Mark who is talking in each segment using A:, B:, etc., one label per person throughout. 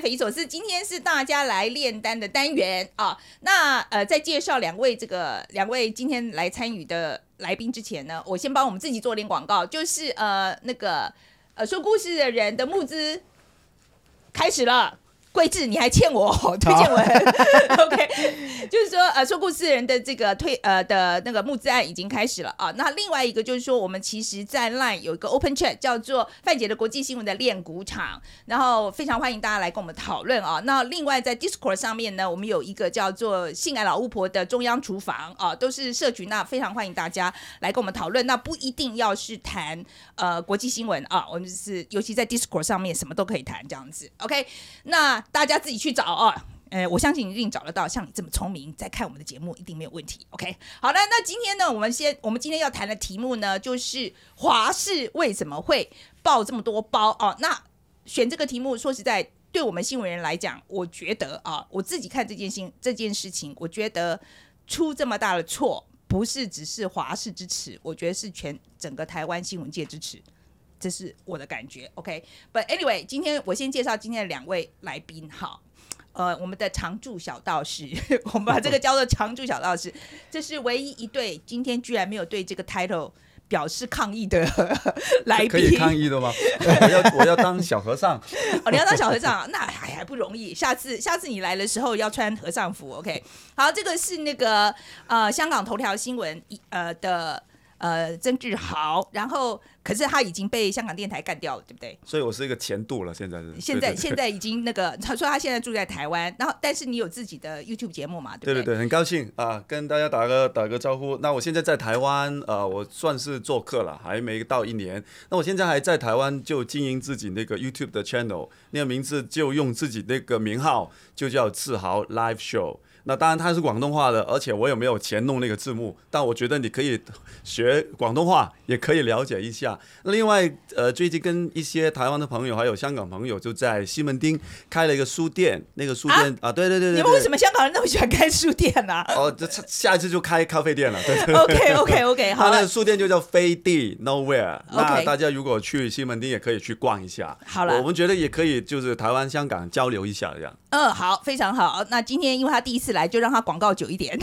A: 匪夷所思，今天是大家来炼丹的单元啊。那呃，在介绍两位这个两位今天来参与的来宾之前呢，我先帮我们自己做点广告，就是呃那个呃说故事的人的募资开始了。桂智，你还欠我 推荐文，OK，就是说，呃，说故事人的这个推呃的那个募资案已经开始了啊。那另外一个就是说，我们其实在 LINE 有一个 Open Chat，叫做范姐的国际新闻的练鼓场，然后非常欢迎大家来跟我们讨论啊。那另外在 Discord 上面呢，我们有一个叫做性爱老巫婆的中央厨房啊，都是社群，那非常欢迎大家来跟我们讨论。那不一定要是谈呃国际新闻啊，我们就是尤其在 Discord 上面什么都可以谈这样子，OK，那。大家自己去找啊，呃，我相信一定找得到。像你这么聪明，在看我们的节目，一定没有问题。OK，好的，那今天呢，我们先，我们今天要谈的题目呢，就是华视为什么会爆这么多包啊？那选这个题目，说实在，对我们新闻人来讲，我觉得啊，我自己看这件新这件事情，我觉得出这么大的错，不是只是华视之耻，我觉得是全整个台湾新闻界之耻。这是我的感觉，OK，But、okay? anyway，今天我先介绍今天的两位来宾，哈，呃，我们的常驻小道士，我们把这个叫做常驻小道士，这是唯一一对今天居然没有对这个 title 表示抗议的 来宾，
B: 可以抗议的吗？我要我要当小和尚，
A: 哦，你要当小和尚，那还还不容易，下次下次你来的时候要穿和尚服，OK，好，这个是那个呃香港头条新闻呃的。呃，曾志豪，然后可是他已经被香港电台干掉了，对不对？
B: 所以我是一个前度了，现在是。
A: 现在现在已经那个，他说他现在住在台湾，然后但是你有自己的 YouTube 节目嘛，对不对？
B: 对对对，很高兴啊，跟大家打个打个招呼。那我现在在台湾，呃，我算是做客了，还没到一年。那我现在还在台湾，就经营自己那个 YouTube 的 channel，那个名字就用自己那个名号，就叫自豪 Live Show。那当然，它是广东话的，而且我也没有钱弄那个字幕，但我觉得你可以学广东话，也可以了解一下。那另外，呃，最近跟一些台湾的朋友还有香港朋友就在西门町开了一个书店，那个书店啊，啊，对对对对，
A: 你们为什么香港人那么喜欢开书店呢？啊？
B: 哦，这下一次就开咖啡店了。对，
A: OK OK OK，好，
B: 那个书店就叫飞地 Nowhere。那大家如果去西门町也可以去逛一下。好了，我们觉得也可以，就是台湾香港交流一下这样。
A: 嗯，好，非常好。那今天因为他第一次来。来就让他广告久一点，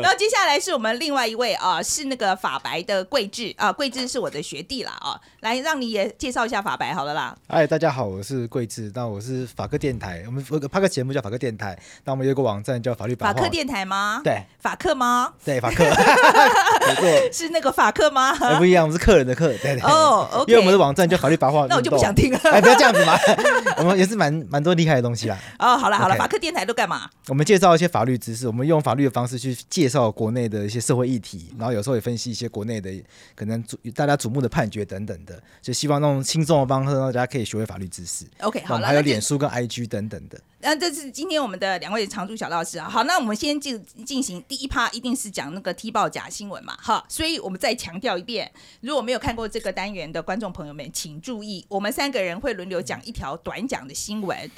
A: 然后接下来是我们另外一位啊，是那个法白的桂智啊，桂智是我的学弟啦啊，来让你也介绍一下法白好了啦。
C: 嗨，大家好，我是桂智，那我是法客电台，我们拍个节目叫法客电台，那我们有个网站叫法律法
A: 客电台吗？
C: 对，
A: 法客吗？
C: 对，法客，
A: 是那个法客吗？
C: 不一样，我们是客人的客，对对
A: 哦，oh, okay.
C: 因为我们的网站叫法律白话，
A: 那我就不想听了，
C: 哎，不要这样子嘛，我们也是蛮蛮多厉害的东西啦。
A: 哦，好了好了，法客电台都干嘛？
C: 我们介绍一些。一些法律知识，我们用法律的方式去介绍国内的一些社会议题，然后有时候也分析一些国内的可能大家瞩目的判决等等的，就希望那种轻松的方式让大家可以学会法律知识。
A: OK，好了，
C: 还有脸书跟 IG 等等的。
A: 那这是今天我们的两位常驻小道士啊。好，那我们先进进行第一趴，一定是讲那个踢爆假新闻嘛。好，所以我们再强调一遍，如果没有看过这个单元的观众朋友们，请注意，我们三个人会轮流讲一条短讲的新闻。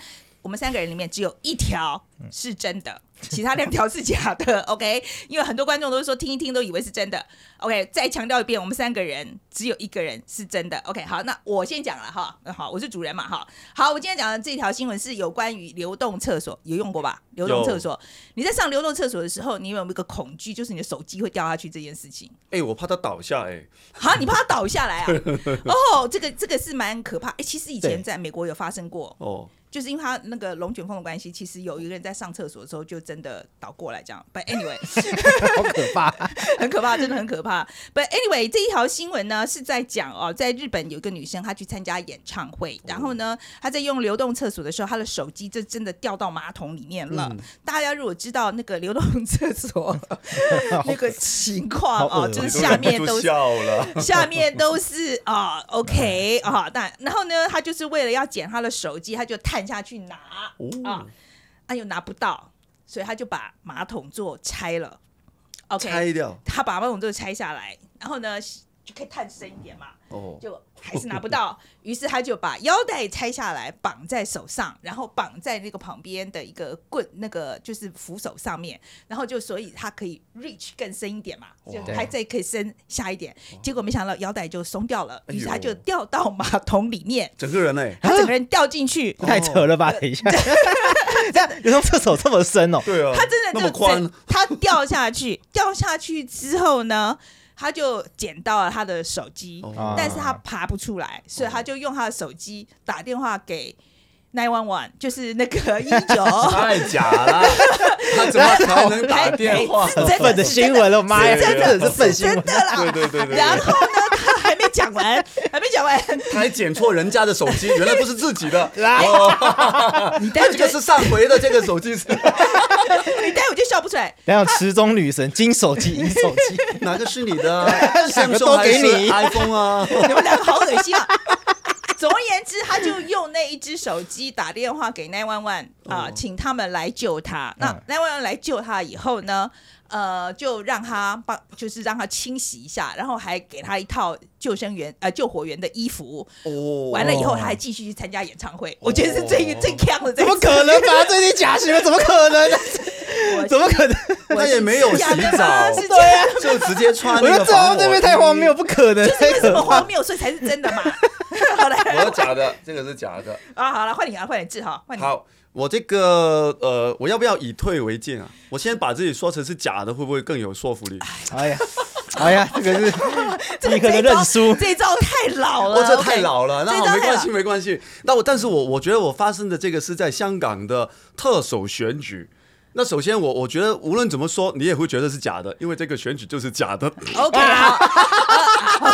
A: 我们三个人里面只有一条是真的，其他两条是假的。OK，因为很多观众都是说听一听都以为是真的。OK，再强调一遍，我们三个人只有一个人是真的。OK，好，那我先讲了哈。好，我是主人嘛哈。好，我今天讲的这条新闻是有关于流动厕所，有用过吧？流动厕所，你在上流动厕所的时候，你有没有一个恐惧，就是你的手机会掉下去这件事情？
B: 哎、欸，我怕它倒下哎、欸。
A: 好，你怕它倒下来啊？哦，这个这个是蛮可怕。哎、欸，其实以前在美国有发生过哦。就是因为他那个龙卷风的关系，其实有一个人在上厕所的时候就真的倒过来这样。But anyway，
C: 好可怕，
A: 很可怕，真的很可怕。But anyway，这一条新闻呢是在讲哦，在日本有一个女生她去参加演唱会，然后呢她在用流动厕所的时候，她的手机就真的掉到马桶里面了。嗯、大家如果知道那个流动厕所 那个情况哦，就是下面都笑了下面都是啊，OK 啊，但然后呢，她就是为了要捡她的手机，她就探。下去拿啊，啊又拿不到，所以他就把马桶座拆了。OK，
B: 拆掉。
A: 他把马桶座拆下来，然后呢，就可以探深一点嘛。
B: 哦，
A: 就还是拿不到，于是他就把腰带拆下来绑在手上，然后绑在那个旁边的一个棍，那个就是扶手上面，然后就所以他可以 reach 更深一点嘛，就还再可以深下一点。结果没想到腰带就松掉了，于是他就掉到马桶里面，
B: 整个人呢，
A: 他整个人掉进去，
C: 太扯了吧？等一下，这样有时候厕所这么深哦？
B: 对啊，
A: 他真的就
B: 那么宽，
A: 他掉下去，掉下去之后呢？他就捡到了他的手机，哦、但是他爬不出来，哦、所以他就用他的手机打电话给 nine one one，就是那个 一九。
B: 太假了，他怎么才能打电话？
A: 真的
C: 笨的新闻了，妈呀，真的是笨新闻，
A: 真的啦。
B: 对对对对。
A: 然后呢，讲完，还没讲完，
B: 他还捡错人家的手机，原来不是自己的。哦，你待会这个是上回的这个手机是。
A: 你待会就笑不出来。
C: 然后池中女神金手机银手机，
B: 哪个是你的？
C: 两个都给你
B: iPhone 啊！
A: 你们两个好恶心啊！总而言之，他就用那一只手机打电话给 nine one one 啊，请他们来救他。那 nine one one 来救他以后呢？呃，就让他帮，就是让他清洗一下，然后还给他一套救生员呃救火员的衣服。哦，完了以后他还继续去参加演唱会。哦、我觉得是最最强的。
C: 怎么可能吧？这些假新闻怎么可能？怎么可能？
B: 他也没有洗澡，
A: 对啊，
B: 就直接穿。
C: 我就知道这边太荒谬，不可能。
A: 这是什么荒谬？所以才是真的嘛？好了，
B: 我是假的，这个是假的。
A: 啊，好了，换你啊，换你治好，换你。
B: 好。我这个呃，我要不要以退为进啊？我先把自己说成是假的，会不会更有说服力？
C: 哎呀，哎呀，这个是你可能认输，
A: 这招太老了，
B: 我这太老了。那好，没关系，没关系。那我，但是我我觉得我发生的这个是在香港的特首选举。那首先我，我我觉得无论怎么说，你也会觉得是假的，因为这个选举就是假的。
A: OK，好，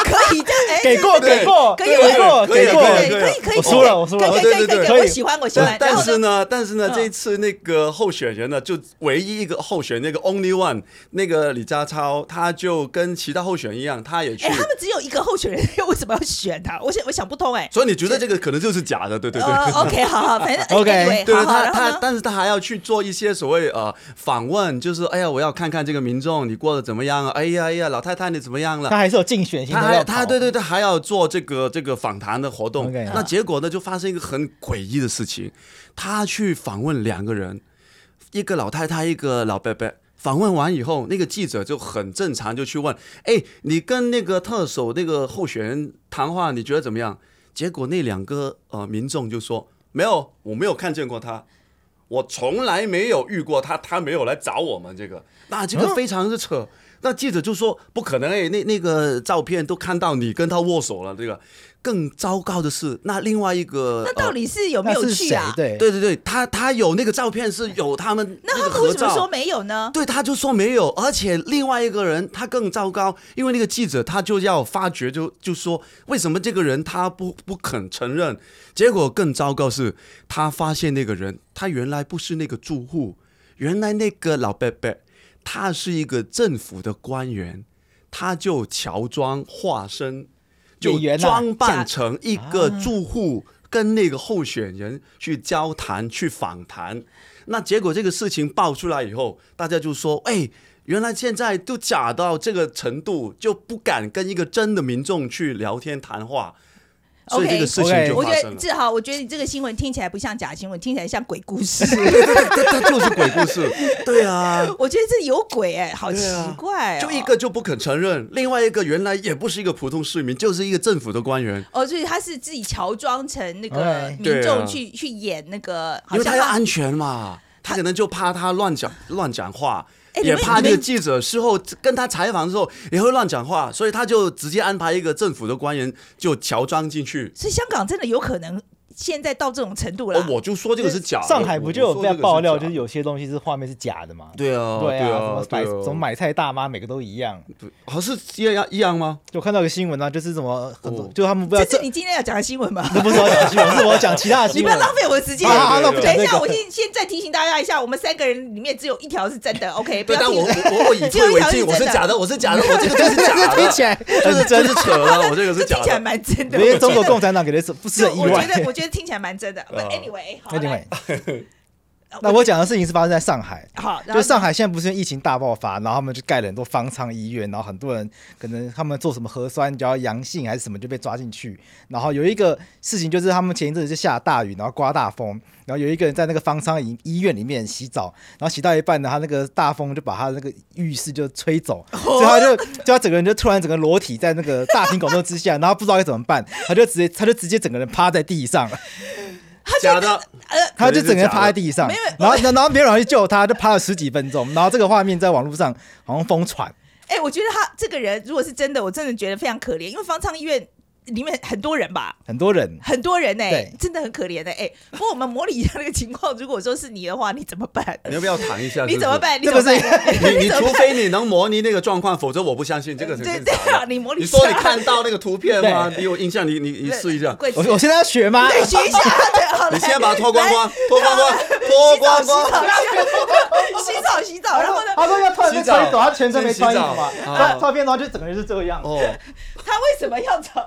A: 可以这样，
C: 给过，给过，
A: 可以，给过，
C: 可以，可以，
A: 可以，可以，
C: 我输了，我输了，
A: 对对对，可以，我喜欢，我喜欢。
B: 但是呢，但是呢，这一次那个候选人呢，就唯一一个候选那个 Only One，那个李家超，他就跟其他候选人一样，他也去。
A: 哎，他们只有一个候选人，为什么要选他？我想，我想不通，哎。
B: 所以你觉得这个可能就是假的，对对对。
A: OK，好好，反正
C: OK，
B: 对他他，但是他还要去做一些所谓呃访。问就是，哎呀，我要看看这个民众你过得怎么样啊？哎呀哎呀，老太太你怎么样了？
C: 他还是有竞选性，
B: 他他对对对，还要做这个这个访谈的活动。
C: Okay,
B: 那结果呢，就发生一个很诡异的事情，他去访问两个人，一个老太太，一个老伯伯。访问完以后，那个记者就很正常就去问，哎，你跟那个特首那个候选人谈话，你觉得怎么样？结果那两个呃民众就说，没有，我没有看见过他。我从来没有遇过他，他没有来找我们这个，那这个非常的扯。那记者就说不可能哎，那那个照片都看到你跟他握手了，这个。更糟糕的是，那另外一个，
A: 那到底是有没有去啊？
C: 对
B: 对对对，他他有那个照片是有他们那
A: 他为什么说没有呢？
B: 对，他就说没有，而且另外一个人他更糟糕，因为那个记者他就要发觉就，就就说为什么这个人他不不肯承认？结果更糟糕是，他发现那个人他原来不是那个住户，原来那个老伯伯他是一个政府的官员，他就乔装化身。就装扮成一个住户，跟那个候选人去交谈、去访谈。那结果这个事情爆出来以后，大家就说：“哎，原来现在都假到这个程度，就不敢跟一个真的民众去聊天谈话。” Okay, 所以这个事情就发生了。
A: 我觉得志豪，我觉得你这个新闻听起来不像假新闻，听起来像鬼故事。
B: 它就是鬼故事。对啊，
A: 我觉得这有鬼哎、欸，好奇怪、哦啊。
B: 就一个就不肯承认，另外一个原来也不是一个普通市民，就是一个政府的官员。
A: 哦，所以他是自己乔装成那个民众去、啊、去演那个，
B: 因为他要安全嘛，他可能就怕他乱讲乱讲话。也怕那个记者事后跟他采访的时候也会乱讲话，所以他就直接安排一个政府的官员就乔装进去。
A: 所以香港真的有可能。现在到这种程度了，
B: 我就说这个是假的。
C: 上海不就有被爆料，就是有些东西是画面是假的嘛？
B: 对啊，对啊，什么
C: 买什么买菜大妈，每个都一样。
B: 对，好像是一样一样吗？
C: 就看到个新闻啊，就是什么很多，就他们不知道。
A: 这是你今天要讲的新闻吗？
C: 那不是我讲的新闻，是我讲其他的新闻。
A: 你不要浪费我的时间。好，那等一下，我先现在提醒大家一下，我们三个人里面只有一条是真的。OK，不要听。
B: 我我我以 退为进，我是假的，我是假的，我这个就是假的。
C: 听起来
B: 就是真是扯了，我这个是假的。
A: 听起来蛮真的。
C: 因为中国共产党给的是不是很意外？
A: 我觉得我觉得听起来蛮真的。But anyway，好嘞。
C: 那我讲的事情是发生在上海，
A: 好，
C: 就上海现在不是疫情大爆发，然后他们就盖了很多方舱医院，然后很多人可能他们做什么核酸只要阳性还是什么就被抓进去。然后有一个事情就是他们前一阵子就下大雨，然后刮大风，然后有一个人在那个方舱医医院里面洗澡，然后洗到一半呢，他那个大风就把他那个浴室就吹走，所以他就就他整个人就突然整个裸体在那个大庭广众之下，然后不知道该怎么办，他就直接他就直接整个人趴在地上。
B: 假的，呃，
C: 他就整个人趴在地上，然后，然后没有人去救他，就趴了十几分钟，然后这个画面在网络上好像疯传。
A: 哎、欸，我觉得他这个人如果是真的，我真的觉得非常可怜，因为方舱医院。里面很多人吧，
C: 很多人，
A: 很多人呢、欸，真的很可怜的、欸。哎，不过我们模拟一下那个情况，如果说是你的话，你怎么办？
B: 你要不要谈一下 是是？
A: 你怎么办？你怎么办？
B: 你你除非你能模拟那个状况，否则我不相信这个是真的。
A: 你模拟，
B: 你说你看到那个图片吗？你有印象？你你你试一下。
C: 我我现在要学吗？
A: 对，学一下。
B: 对，好你先把它脱光光，脱光光，脱光光。
A: 洗澡洗澡，然后呢？
C: 他说要穿，洗澡，他全身没穿衣服嘛？照片的话就整个人是这个样。哦。
A: 他为什么要找？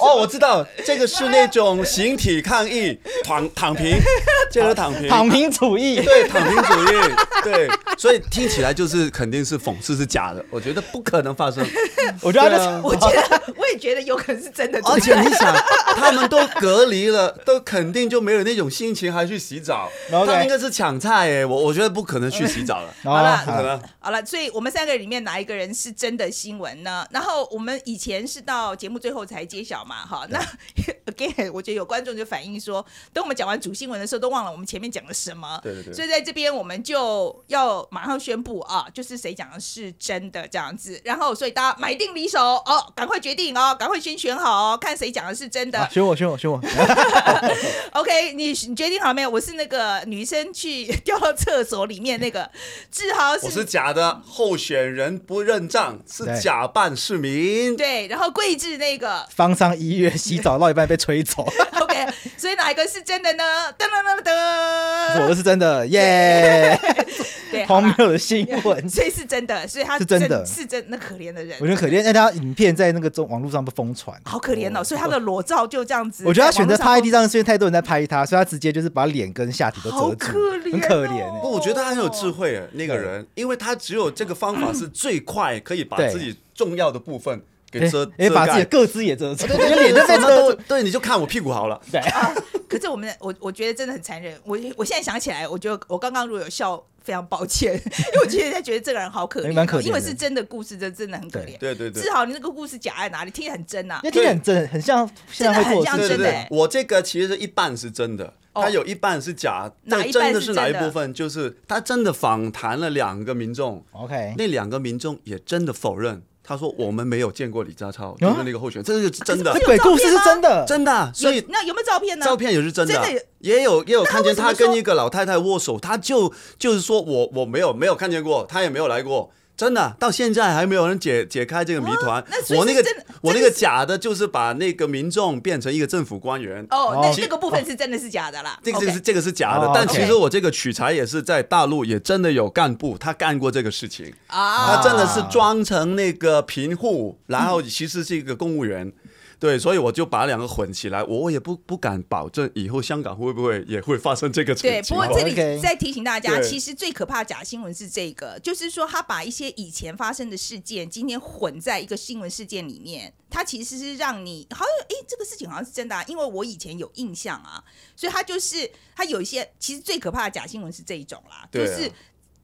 B: 哦，我知道，这个是那种形体抗议，躺躺平，这个躺平，
C: 躺平主义，
B: 对，躺平主义，对，所以听起来就是肯定是讽刺，是假的。我觉得不可能发生。
C: 我觉得，
A: 我觉得，我也觉得有可能是真的。
B: 而且你想，他们都隔离了，都肯定就没有那种心情还去洗澡。他们应该是抢菜哎，我我觉得不可能去洗澡了。
A: 好了，
B: 不可能。
A: 好了，所以我们三个里面哪一个人是真的新闻呢？然后我们以前。是到节目最后才揭晓嘛？哈，那 again，我觉得有观众就反映说，等我们讲完主新闻的时候，都忘了我们前面讲了什么。
B: 对对对。
A: 所以在这边，我们就要马上宣布啊，就是谁讲的是真的这样子。然后，所以大家买定离手哦，赶快决定哦，赶快先选好哦，看谁讲的是真的。
C: 选我，选我，选我。
A: OK，你你决定好没有？我是那个女生去 掉到厕所里面那个志豪是，
B: 我是假的候选人不认账，是假扮市民。
A: 对，然后。然后桂智那个
C: 方舱医院洗澡到一半被吹走。
A: OK，所以哪一个是真的呢？噔噔噔噔，
C: 我的是真的，耶！
A: 对，
C: 荒谬的新闻，
A: 所以是真的，所以他
C: 是真的，
A: 是真。那可怜的人，
C: 我觉得可怜，那他影片在那个中网络上被疯传，
A: 好可怜哦。所以他的裸照就这样子。
C: 我觉得他选择趴在地上，是因为太多人在拍他，所以他直接就是把脸跟下体都遮住，很可怜。
B: 不，我觉得他很有智慧，那个人，因为他只有这个方法是最快可以把自己重要的部分。给遮，
C: 哎，把自己的个子也遮住，
B: 对对对，脸都被遮住，对，你就看我屁股好了。
A: 对啊，可是我们，我我觉得真的很残忍。我我现在想起来，我觉得我刚刚如果有笑，非常抱歉，因为我觉得觉得这个人好可怜，蛮可怜，因为是真的故事，这真的很可怜。
B: 对对对，
A: 志豪，你那个故事假在哪里？听起来很真呐，
C: 听起来很真，很像，
A: 真的很像真的。
B: 我这个其实是一半是真的，他有一半是假。那真的是哪一部分？就是他真的访谈了两个民众
C: ，OK，
B: 那两个民众也真的否认。他说：“我们没有见过李家超，就是那个候选人，这是真的。
C: 鬼故事是真的，
B: 真的。所以
A: 那有没有照片呢？
B: 照片也是真的，也有也有看见他跟一个老太太握手，他就就是说我我没有没有看见过，他也没有来过。”真的，到现在还没有人解解开这个谜团。我那个我那个假的，就是把那个民众变成一个政府官员。
A: 哦，那这个部分是真的是假的啦。
B: 这个是这个是假的，但其实我这个取材也是在大陆，也真的有干部他干过这个事情。啊，他真的是装成那个贫户，然后其实是一个公务员。对，所以我就把两个混起来，我也不不敢保证以后香港会不会也会发生这个情况。
A: 对，不过这里再提醒大家，其实最可怕的假新闻是这个，就是说他把一些以前发生的事件，今天混在一个新闻事件里面，他其实是让你好像哎，这个事情好像是真的啊，因为我以前有印象啊，所以他就是他有一些，其实最可怕的假新闻是这一种啦，就是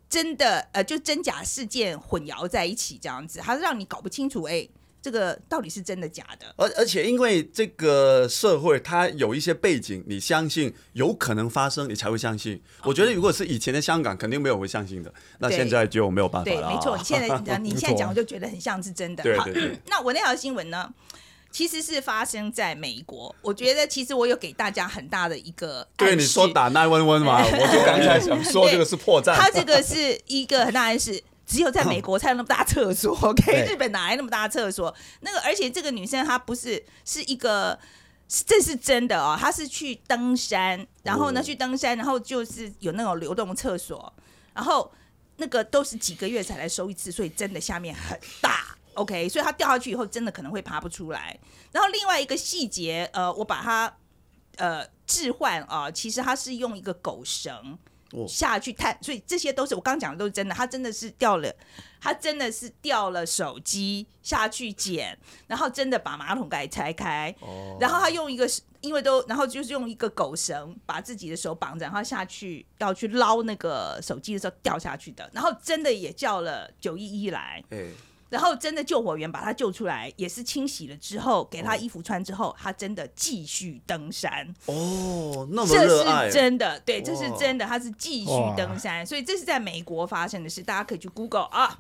A: 真的呃，就真假事件混淆在一起这样子，他让你搞不清楚哎。这个到底是真的假的？
B: 而而且因为这个社会它有一些背景，你相信有可能发生，你才会相信。我觉得如果是以前的香港，肯定没有会相信的。那现在就没有办法了。
A: 对，没错，你现在 你现在讲，我就觉得很像是真的。
B: 对对对。
A: 那我那条新闻呢，其实是发生在美国。我觉得其实我有给大家很大的一个
B: 对你说打奈温温嘛，我就刚才想说这个是破绽。
A: 它这个是一个很大的事。只有在美国才有那么大厕所，OK？日本哪来那么大厕所？那个，而且这个女生她不是是一个，这是真的哦，她是去登山，然后呢去登山，然后就是有那种流动厕所，然后那个都是几个月才来收一次，所以真的下面很大，OK？所以她掉下去以后，真的可能会爬不出来。然后另外一个细节，呃，我把它呃置换啊，其实它是用一个狗绳。下去探，所以这些都是我刚讲的都是真的。他真的是掉了，他真的是掉了手机下去捡，然后真的把马桶盖拆开，哦、然后他用一个因为都，然后就是用一个狗绳把自己的手绑着，然后下去要去捞那个手机的时候掉下去的，然后真的也叫了九一一来。欸然后真的救火员把他救出来，也是清洗了之后给他衣服穿之后，哦、他真的继续登山。
B: 哦，那么热爱，
A: 这是真的，对，这是真的，他是继续登山，所以这是在美国发生的事，大家可以去 Google 啊。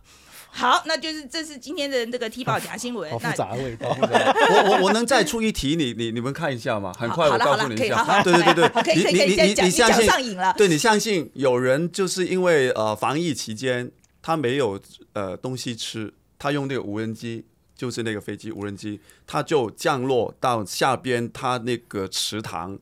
A: 好，那就是这是今天的这个 T 宝假新闻。
C: 好复杂的味道。
B: 我我我能再出一题，你你你们看一下吗？很快我告诉你一下。对对对对，
A: 可以可以可以，你你相信？
B: 对，你相信有人就是因为呃防疫期间他没有呃东西吃。他用那个无人机，就是那个飞机无人机，他就降落到下边，他那个池塘，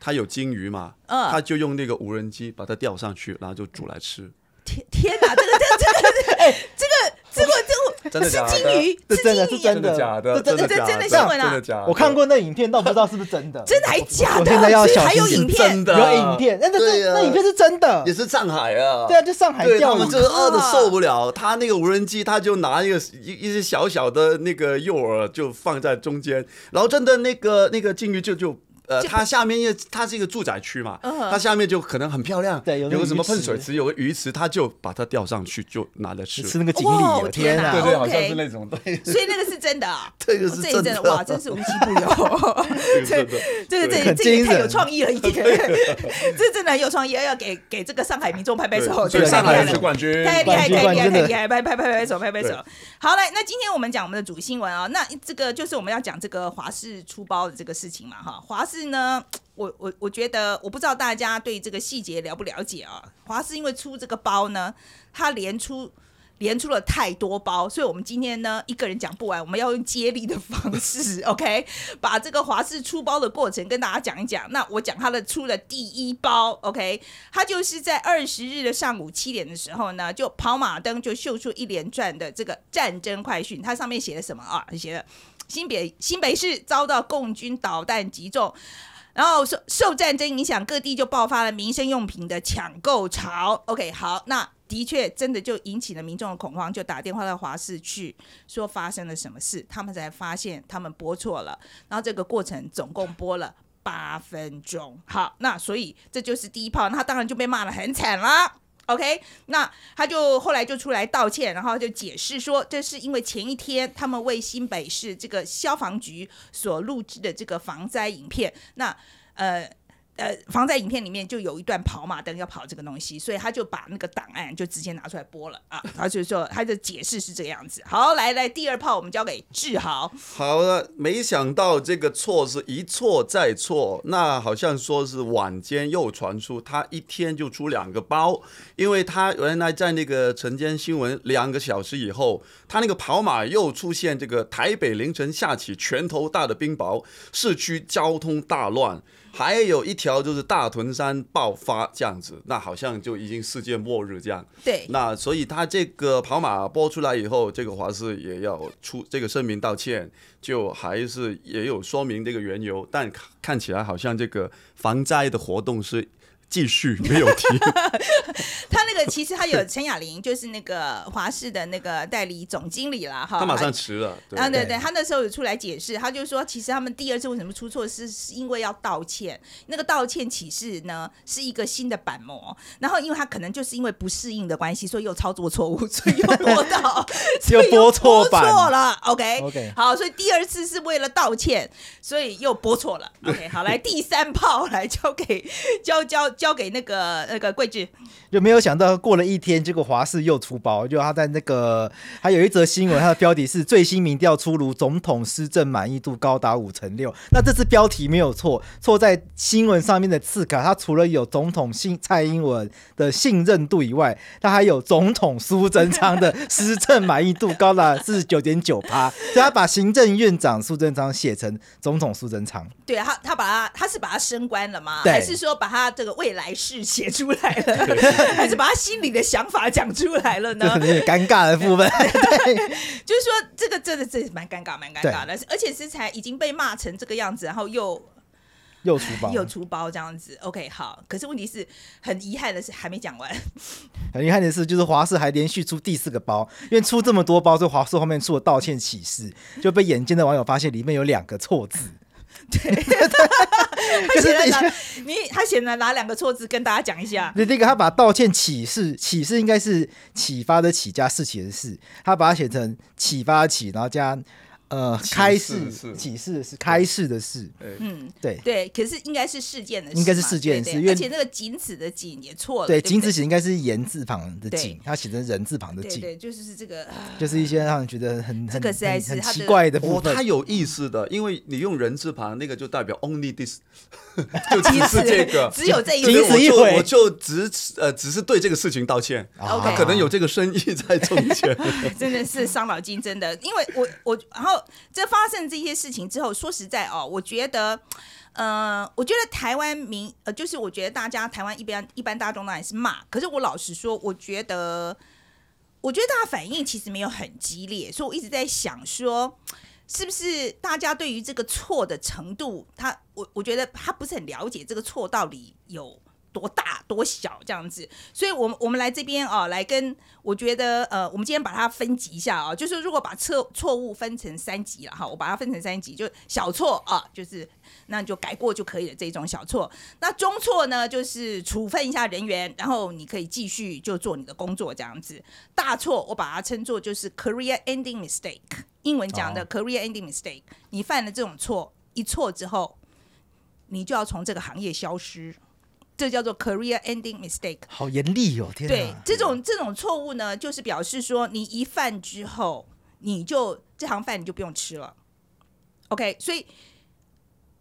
B: 他有金鱼嘛，嗯，他就用那个无人机把它吊上去，然后就煮来吃。
A: 天天哪，这个这个这个，哎，这个。这个这个是金鱼，是金鱼，
C: 是真的假的？
A: 真的真的新闻啊！
C: 我看过那影片，但不知道是不是真的。
A: 真的还假的？
C: 现在要小
A: 心，还有影片，
C: 有影片，那那那影片是真的，
B: 也是上海啊。
C: 对啊，就上海钓鱼，
B: 他们就是饿的受不了。他那个无人机，他就拿一个一一些小小的那个诱饵，就放在中间，然后真的那个那个金鱼就就。呃，它下面因为它是一个住宅区嘛，它下面就可能很漂亮，对，有个什么喷水池，有个鱼池，它就把它吊上去，就拿来吃，
C: 吃那个锦鲤，天哪，
B: 对对，好像是那种，对，
A: 所以那个是真的，
B: 这个是真的，
A: 哇，真是无奇不有，这个这个这这也太有创意了已经，这真的很有创意，要给给这个上海民众拍拍手，
B: 对，上海是冠军，
A: 太厉害，太厉害，太厉害，拍拍拍拍手，拍拍手。好嘞，那今天我们讲我们的主新闻啊，那这个就是我们要讲这个华氏出包的这个事情嘛，哈，华是呢。我我我觉得我不知道大家对这个细节了不了解啊？华视因为出这个包呢，他连出连出了太多包，所以我们今天呢一个人讲不完，我们要用接力的方式，OK，把这个华视出包的过程跟大家讲一讲。那我讲他的出了第一包，OK，他就是在二十日的上午七点的时候呢，就跑马灯就秀出一连串的这个战争快讯，它上面写了什么啊？写了新北新北市遭到共军导弹击中。然后受受战争影响，各地就爆发了民生用品的抢购潮。OK，好，那的确真的就引起了民众的恐慌，就打电话到华视去说发生了什么事，他们才发现他们播错了。然后这个过程总共播了八分钟。好，那所以这就是第一炮，那他当然就被骂得很惨了。OK，那他就后来就出来道歉，然后就解释说，这是因为前一天他们为新北市这个消防局所录制的这个防灾影片，那呃。呃，防灾影片里面就有一段跑马灯要跑这个东西，所以他就把那个档案就直接拿出来播了啊。他就说他的解释是这个样子。好，来来，第二炮我们交给志豪。
B: 好了，没想到这个错是一错再错。那好像说是晚间又传出他一天就出两个包，因为他原来在那个晨间新闻两个小时以后，他那个跑马又出现这个台北凌晨下起拳头大的冰雹，市区交通大乱。还有一条就是大屯山爆发这样子，那好像就已经世界末日这样。
A: 对，
B: 那所以他这个跑马播出来以后，这个华视也要出这个声明道歉，就还是也有说明这个缘由，但看起来好像这个防灾的活动是。继续没有提。
A: 他那个其实他有陈雅玲，就是那个华视的那个代理总经理了哈。
B: 他马上辞了。对
A: 啊，对对，他那时候有出来解释，他就说，其实他们第二次为什么出错是是因为要道歉。那个道歉启事呢是一个新的板模，然后因为他可能就是因为不适应的关系，所以又操作错误，所以又播到
C: 又播错
A: 错了。OK OK，好，所以第二次是为了道歉，所以又播错了。OK，好，来 第三炮来交给交交。交给那个那个桂智，
C: 就没有想到过了一天，结果华视又出包，就他在那个还有一则新闻，它的标题是最新民调出炉，总统施政满意度高达五成六。那这次标题没有错，错在新闻上面的字卡，它除了有总统信蔡英文的信任度以外，它还有总统苏贞昌的施政满意度高达四十九点九趴，所以他把行政院长苏贞昌写成总统苏贞昌。
A: 对他，他把他他是把他升官了吗？对还是说把他这个未来世写出来了，对还是把他心里的想法讲出来了呢？
C: 有 点尴尬的部分，对，
A: 就是说这个真的这蛮尴尬，蛮尴尬的，而且是才已经被骂成这个样子，然后又
C: 又出包，
A: 又出包这样子。OK，好。可是问题是很遗憾的是还没讲完。
C: 很遗憾的是，就是华视还连续出第四个包，因为出这么多包，所以华视后面出了道歉启事，就被眼尖的网友发现里面有两个错字。
A: 对，他写了哪？你他写了哪两个错字？跟大家讲一下。
C: 那这个他把道歉启示，启示应该是启发的启加事情的事，他把它写成启发启，然后加。呃，开示启示是开示的事，
A: 嗯，
C: 对。
A: 对，可是应该是事件的事，
C: 应该是事件的事，
A: 而且那个仅此的仅也错了，
C: 对，仅此写应该是言字旁的仅，他写成人字旁的仅，
A: 对，就是这个，
C: 就是一些让人觉得很很
A: 很
C: 奇怪的部分，
B: 它有意思的，因为你用人字旁，那个就代表 only this，就只是这个，
A: 只有这一，
C: 仅此一回，
B: 我就只呃只是对这个事情道歉，他可能有这个深意在中间，
A: 真的是伤脑筋，真的，因为我我然后。这发生这些事情之后，说实在哦，我觉得，呃，我觉得台湾民呃，就是我觉得大家台湾一般一般大众当然是骂，可是我老实说，我觉得，我觉得大家反应其实没有很激烈，所以我一直在想说，是不是大家对于这个错的程度，他我我觉得他不是很了解这个错到底有。多大多小这样子，所以，我们我们来这边啊，来跟我觉得，呃，我们今天把它分级一下啊，就是如果把错错误分成三级了哈，我把它分成三级，就小错啊，就是那你就改过就可以了这种小错。那中错呢，就是处分一下人员，然后你可以继续就做你的工作这样子。大错我把它称作就是 career ending mistake，英文讲的 career ending mistake，你犯了这种错，一错之后，你就要从这个行业消失。这叫做 career ending mistake，
C: 好严厉哦！天哪，
A: 对，这种这种错误呢，就是表示说你一犯之后，你就这行饭你就不用吃了。OK，所以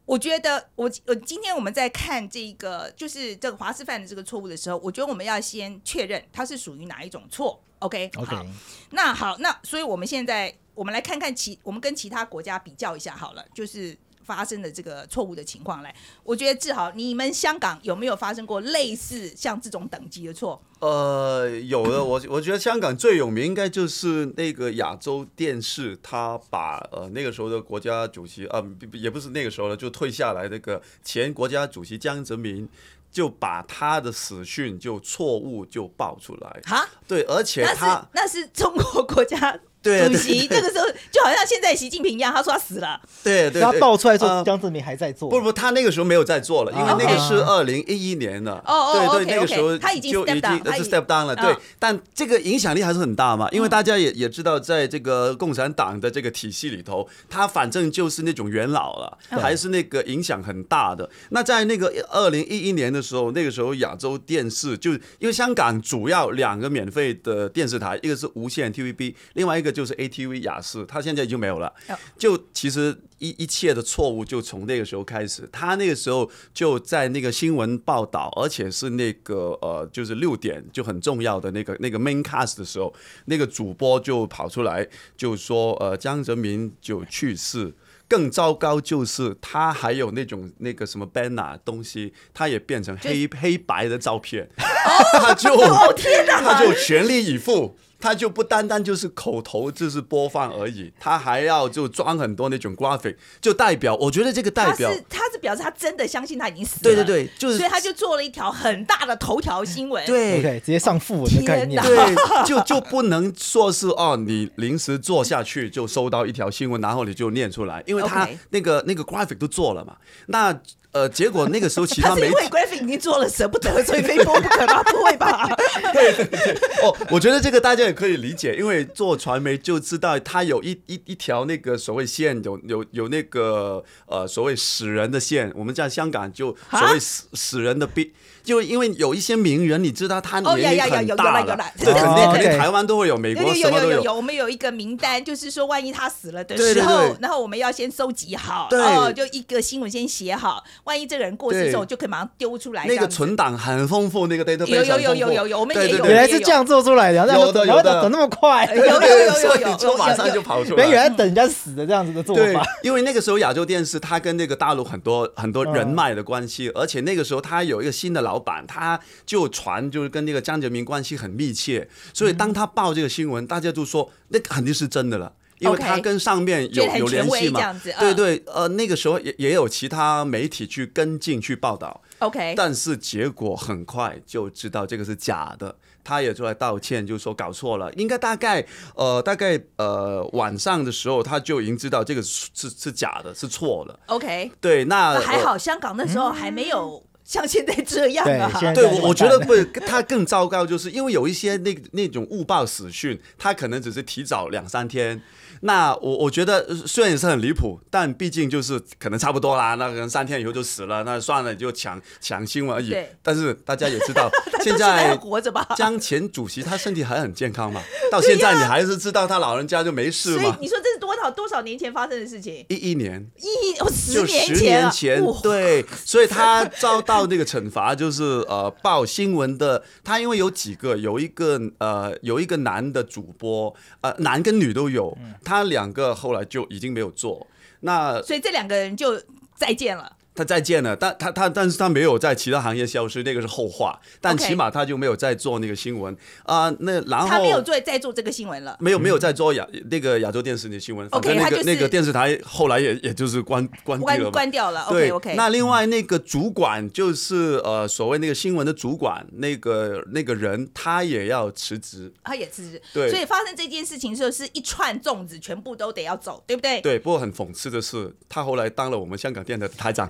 A: 我觉得我我今天我们在看这个就是这个华视犯的这个错误的时候，我觉得我们要先确认它是属于哪一种错。OK，OK，好，那好，那所以我们现在我们来看看其我们跟其他国家比较一下好了，就是。发生的这个错误的情况来，我觉得志豪，你们香港有没有发生过类似像这种等级的错？
B: 呃，有的，我我觉得香港最有名应该就是那个亚洲电视，他把呃那个时候的国家主席啊、呃，也不是那个时候了，就退下来那个前国家主席江泽民，就把他的死讯就错误就爆出来。哈，对，而且他
A: 那是，那是中国国家。
B: 对，
A: 主席这个时候就好像现在习近平一样，他说他死了。
B: 对对，
C: 他爆出来说江泽民还在做。
B: 不不，他那个时候没有在做了，因为那个是二零一一年的。
A: 哦
B: 对对，那个时候
A: 他已经 step
B: down 了。对，但这个影响力还是很大嘛，因为大家也也知道，在这个共产党的这个体系里头，他反正就是那种元老了，还是那个影响很大的。那在那个二零一一年的时候，那个时候亚洲电视就因为香港主要两个免费的电视台，一个是无线 TVB，另外一个就是 ATV 雅视，他现在已经没有了。就其实一一切的错误就从那个时候开始。他那个时候就在那个新闻报道，而且是那个呃，就是六点就很重要的那个那个 main cast 的时候，那个主播就跑出来就说呃，江泽民就去世。更糟糕就是他还有那种那个什么 banner 东西，他也变成黑黑白的照片，他就 他就全力以赴。他就不单单就是口头就是播放而已，他还要就装很多那种 graphic，就代表我觉得这个代表
A: 他是他是表示他真的相信他已经死了，
B: 对对对，就是
A: 所以他就做了一条很大的头条新闻，
B: 对
C: ，OK，直接上副文的概念，
B: 对，就就不能说是哦，你临时做下去就收到一条新闻，然后你就念出来，因为他那个那个 graphic 都做了嘛，那。呃，结果那个时候其他 媒体，
A: 因为 graphic 已经做了舍不得，所以非播不可会吧？
B: 对对对。哦，我觉得这个大家也可以理解，因为做传媒就知道，它有一一一条那个所谓线，有有有那个呃所谓死人的线。我们在香港就所谓死死人的 B。就因为有一些名人，你知道他年龄很大了，肯定肯定台湾都会有，美国什么都有。
A: 有我们有一个名单，就是说万一他死了的时候，然后我们要先收集好，哦，就一个新闻先写好，万一这个人过世之后，就可以马上丢出来。
B: 那个存档很丰富，那个 database
A: 有有有有有有，我们也有。
C: 原来是这样做出来的，
B: 有的有的，
C: 等那么快，
A: 有有有有有，
B: 就马上就跑出来。
C: 原来等人家死的这样子的做法。
B: 因为那个时候亚洲电视它跟那个大陆很多很多人脉的关系，而且那个时候他有一个新的老板，他。就传就是跟那个江泽民关系很密切，所以当他报这个新闻，大家就说那肯定是真的了，因为他跟上面有有联系嘛。对对，呃，那个时候也也有其他媒体去跟进去报道。
A: OK，
B: 但是结果很快就知道这个是假的，他也出来道歉，就说搞错了。应该大概呃大概呃晚上的时候，他就已经知道这个是是，是假的，是错了。
A: OK，
B: 对，那
A: 还好，香港那时候还没有像现在这样啊。
C: 对，
B: 对我我觉得不，他更糟糕，就是因为有一些那那种误报死讯，他可能只是提早两三天。那我我觉得虽然也是很离谱，但毕竟就是可能差不多啦。那可能三天以后就死了，那算了，就抢抢新闻而已。
A: 对
B: 但是大家也知道，现在
A: 活着吧。
B: 江前主席他身体还很健康嘛，到现在你还是知道他老人家就没事嘛。
A: 所以你说这是多少多少年前发生的事情？
B: 一一年，
A: 一哦十
B: 年前，
A: 十年前
B: 对，所以他遭到那个惩罚就是呃报新闻的，他因为有几个，有一个呃有一个男的主播，呃男跟女都有。嗯他两个后来就已经没有做，那
A: 所以这两个人就再见了。
B: 他再见了，但他他但是他没有在其他行业消失，那个是后话。但起码他就没有在做那个新闻啊。那然后
A: 他没有做在做这个新闻了，
B: 没有没有在做亚那个亚洲电视的新闻。
A: OK，
B: 那个、
A: 就是、
B: 那个电视台后来也也就是关关
A: 关，关掉了。
B: 对
A: OK OK。
B: 那另外那个主管就是呃所谓那个新闻的主管那个那个人他也要辞职，
A: 他也辞职。
B: 对，
A: 所以发生这件事情的时候是一串粽子全部都得要走，对不对？
B: 对。不过很讽刺的是，他后来当了我们香港电台的台长。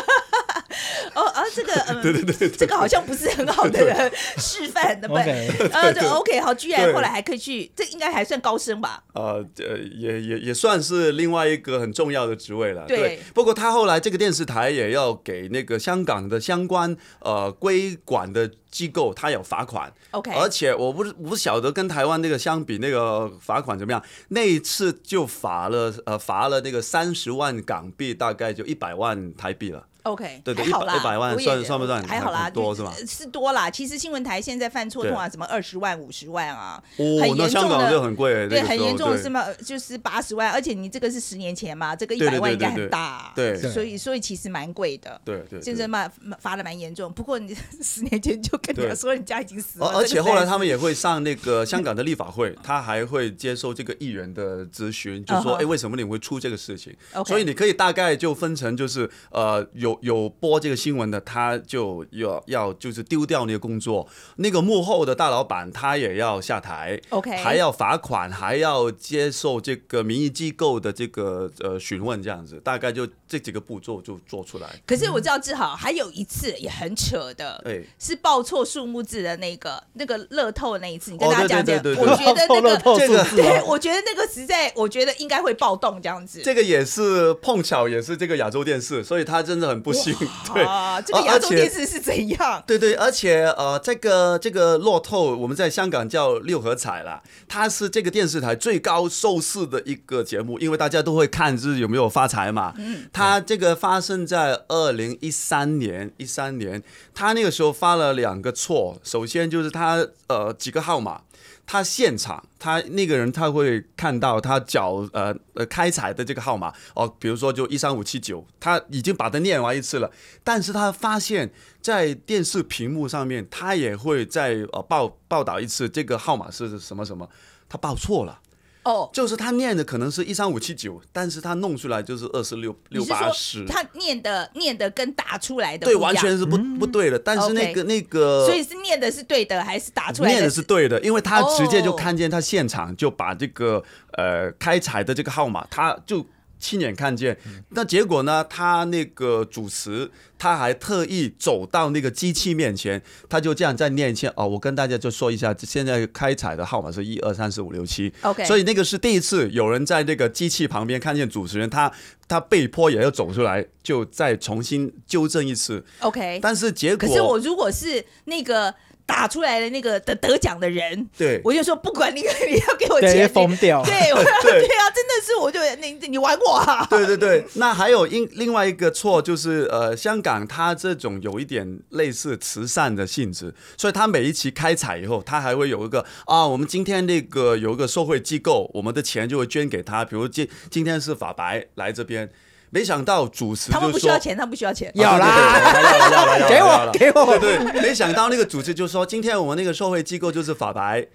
A: 哦，啊，这个，嗯，
B: 对对对，
A: 这个好像不是很好的人示范对不对，呃，对，OK，好，居然后来还可以去，这应该还算高升吧？
B: 呃，呃，也也也算是另外一个很重要的职位了。
A: 对，
B: 不过他后来这个电视台也要给那个香港的相关呃归管的机构，他有罚款。
A: OK，
B: 而且我不是我不晓得跟台湾那个相比，那个罚款怎么样？那一次就罚了呃罚了那个三十万港币，大概就一百万台币了。
A: OK，
B: 对对，
A: 还好啦，
B: 一百万算算不算？
A: 还好啦，
B: 多是吧？
A: 是多啦。其实新闻台现在犯错，通常什么二十万、五十万啊，
B: 很严重的就很贵。
A: 对，很严重的是嘛，就是八十万，而且你这个是十年前嘛，这个一百万应该很大，
B: 对，
A: 所以所以其实蛮贵的。
B: 对对，
A: 现在嘛罚的蛮严重。不过你 十年前就跟你说，人家已经死了。
B: 而且后来他们也会上那个香港的立法会，他还会接受这个艺人的咨询，就说哎，为什么你会出这个事情？所以你可以大概就分成就是呃有有播这个。新闻的他就要要就是丢掉那个工作，那个幕后的大老板他也要下台
A: ，OK，
B: 还要罚款，还要接受这个民意机构的这个呃询问，这样子大概就这几个步骤就做出来。
A: 可是我知道志豪还有一次也很扯的，
B: 对，
A: 是报错数目字的那个那个乐透的那一次，你跟大家
B: 讲讲。
A: 我觉得那个
B: 这个，
A: 对，我觉得那个实在，我觉得应该会暴动这样子。
B: 这个也是碰巧也是这个亚洲电视，所以他真的很不幸。对。
A: 啊，这个亚洲电视是怎样？
B: 对 对，而且呃，这个这个乐透，我们在香港叫六合彩啦，它是这个电视台最高收视的一个节目，因为大家都会看，就是有没有发财嘛。嗯。它这个发生在二零一三年，一三年，他那个时候发了两个错，首先就是他呃几个号码。他现场，他那个人他会看到他脚呃呃开采的这个号码哦，比如说就一三五七九，他已经把它念完一次了，但是他发现，在电视屏幕上面，他也会再呃报报道一次这个号码是什么什么，他报错了。哦，oh, 就是他念的可能是一三五七九，但是他弄出来就是二四六六八十。
A: 他念的念的跟打出来的
B: 对，完全是不不对的。但是那个 Okay. 那个，
A: 所以是念的是对的，还是打出来的？
B: 念的是对的，因为他直接就看见他现场就把这个呃开采的这个号码，他就。亲眼看见，那结果呢？他那个主持，他还特意走到那个机器面前，他就这样再念一下哦。我跟大家就说一下，现在开采的号码是一二三四五六七。
A: OK，
B: 所以那个是第一次有人在那个机器旁边看见主持人，他他被迫也要走出来，就再重新纠正一次。
A: OK，
B: 但是结果，
A: 可是我如果是那个。打出来的那个得得奖的人，
B: 对，
A: 我就说不管你，你要给我钱，
C: 疯掉，
A: 对，对啊，真的是，我就你你玩我啊，
B: 对对对。那还有另另外一个错就是，呃，香港它这种有一点类似慈善的性质，所以它每一期开彩以后，它还会有一个啊，我们今天那个有一个社会机构，我们的钱就会捐给他，比如今今天是法白来这边。没想到主持就说
A: 他们不需要钱，他们不需要钱，
C: 要啦，要啦，给我，给我，
B: 对对，没想到那个主持就说，今天我们那个社会机构就是法白，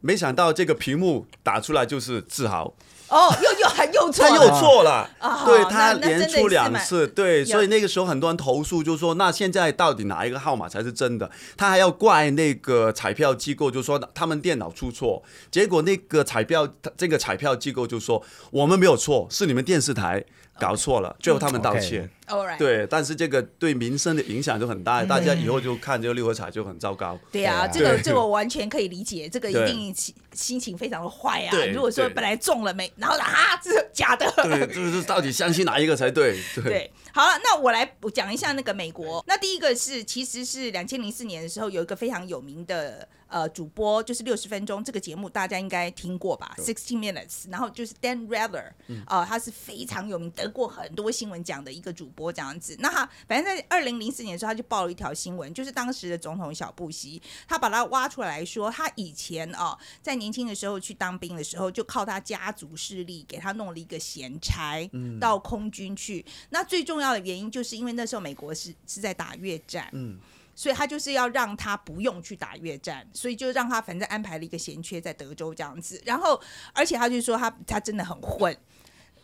B: 没想到这个屏幕打出来就是自豪。
A: 哦，又又还又错，
B: 他又错了，
A: 啊、
B: 对他连出两次，
A: 对，
B: 所以那个时候很多人投诉，就说那现在到底哪一个号码才是真的？他还要怪那个彩票机构，就说他们电脑出错，结果那个彩票这个彩票机构就说我们没有错，是你们电视台搞错了，最后他们道歉。
A: Alright.
B: 对，但是这个对民生的影响就很大，大家以后就看这个六合彩就很糟糕。
A: 对啊，对这
B: 个
A: 这个我完全可以理解，这个一定心心情非常的坏啊。如果说本来中了没，然后啊，这是假的。
B: 对，就是到底相信哪一个才对？对。
A: 对，好了，那我来我讲一下那个美国。那第一个是，其实是两千零四年的时候，有一个非常有名的呃主播，就是六十分钟这个节目，大家应该听过吧？Sixty Minutes，然后就是 Dan Rather，啊、呃，他是非常有名，得过很多新闻奖的一个主播这样子。那他反正在二零零四年的时候，他就报了一条新闻，就是当时的总统小布希，他把他挖出来说，他以前啊在年轻的时候去当兵的时候，就靠他家族势力给他弄了一个闲差，到空军去。那最重要的原因，就是因为那时候美国是是在打越战，嗯所以他就是要让他不用去打越战，所以就让他反正安排了一个闲缺在德州这样子。然后，而且他就说他他真的很混。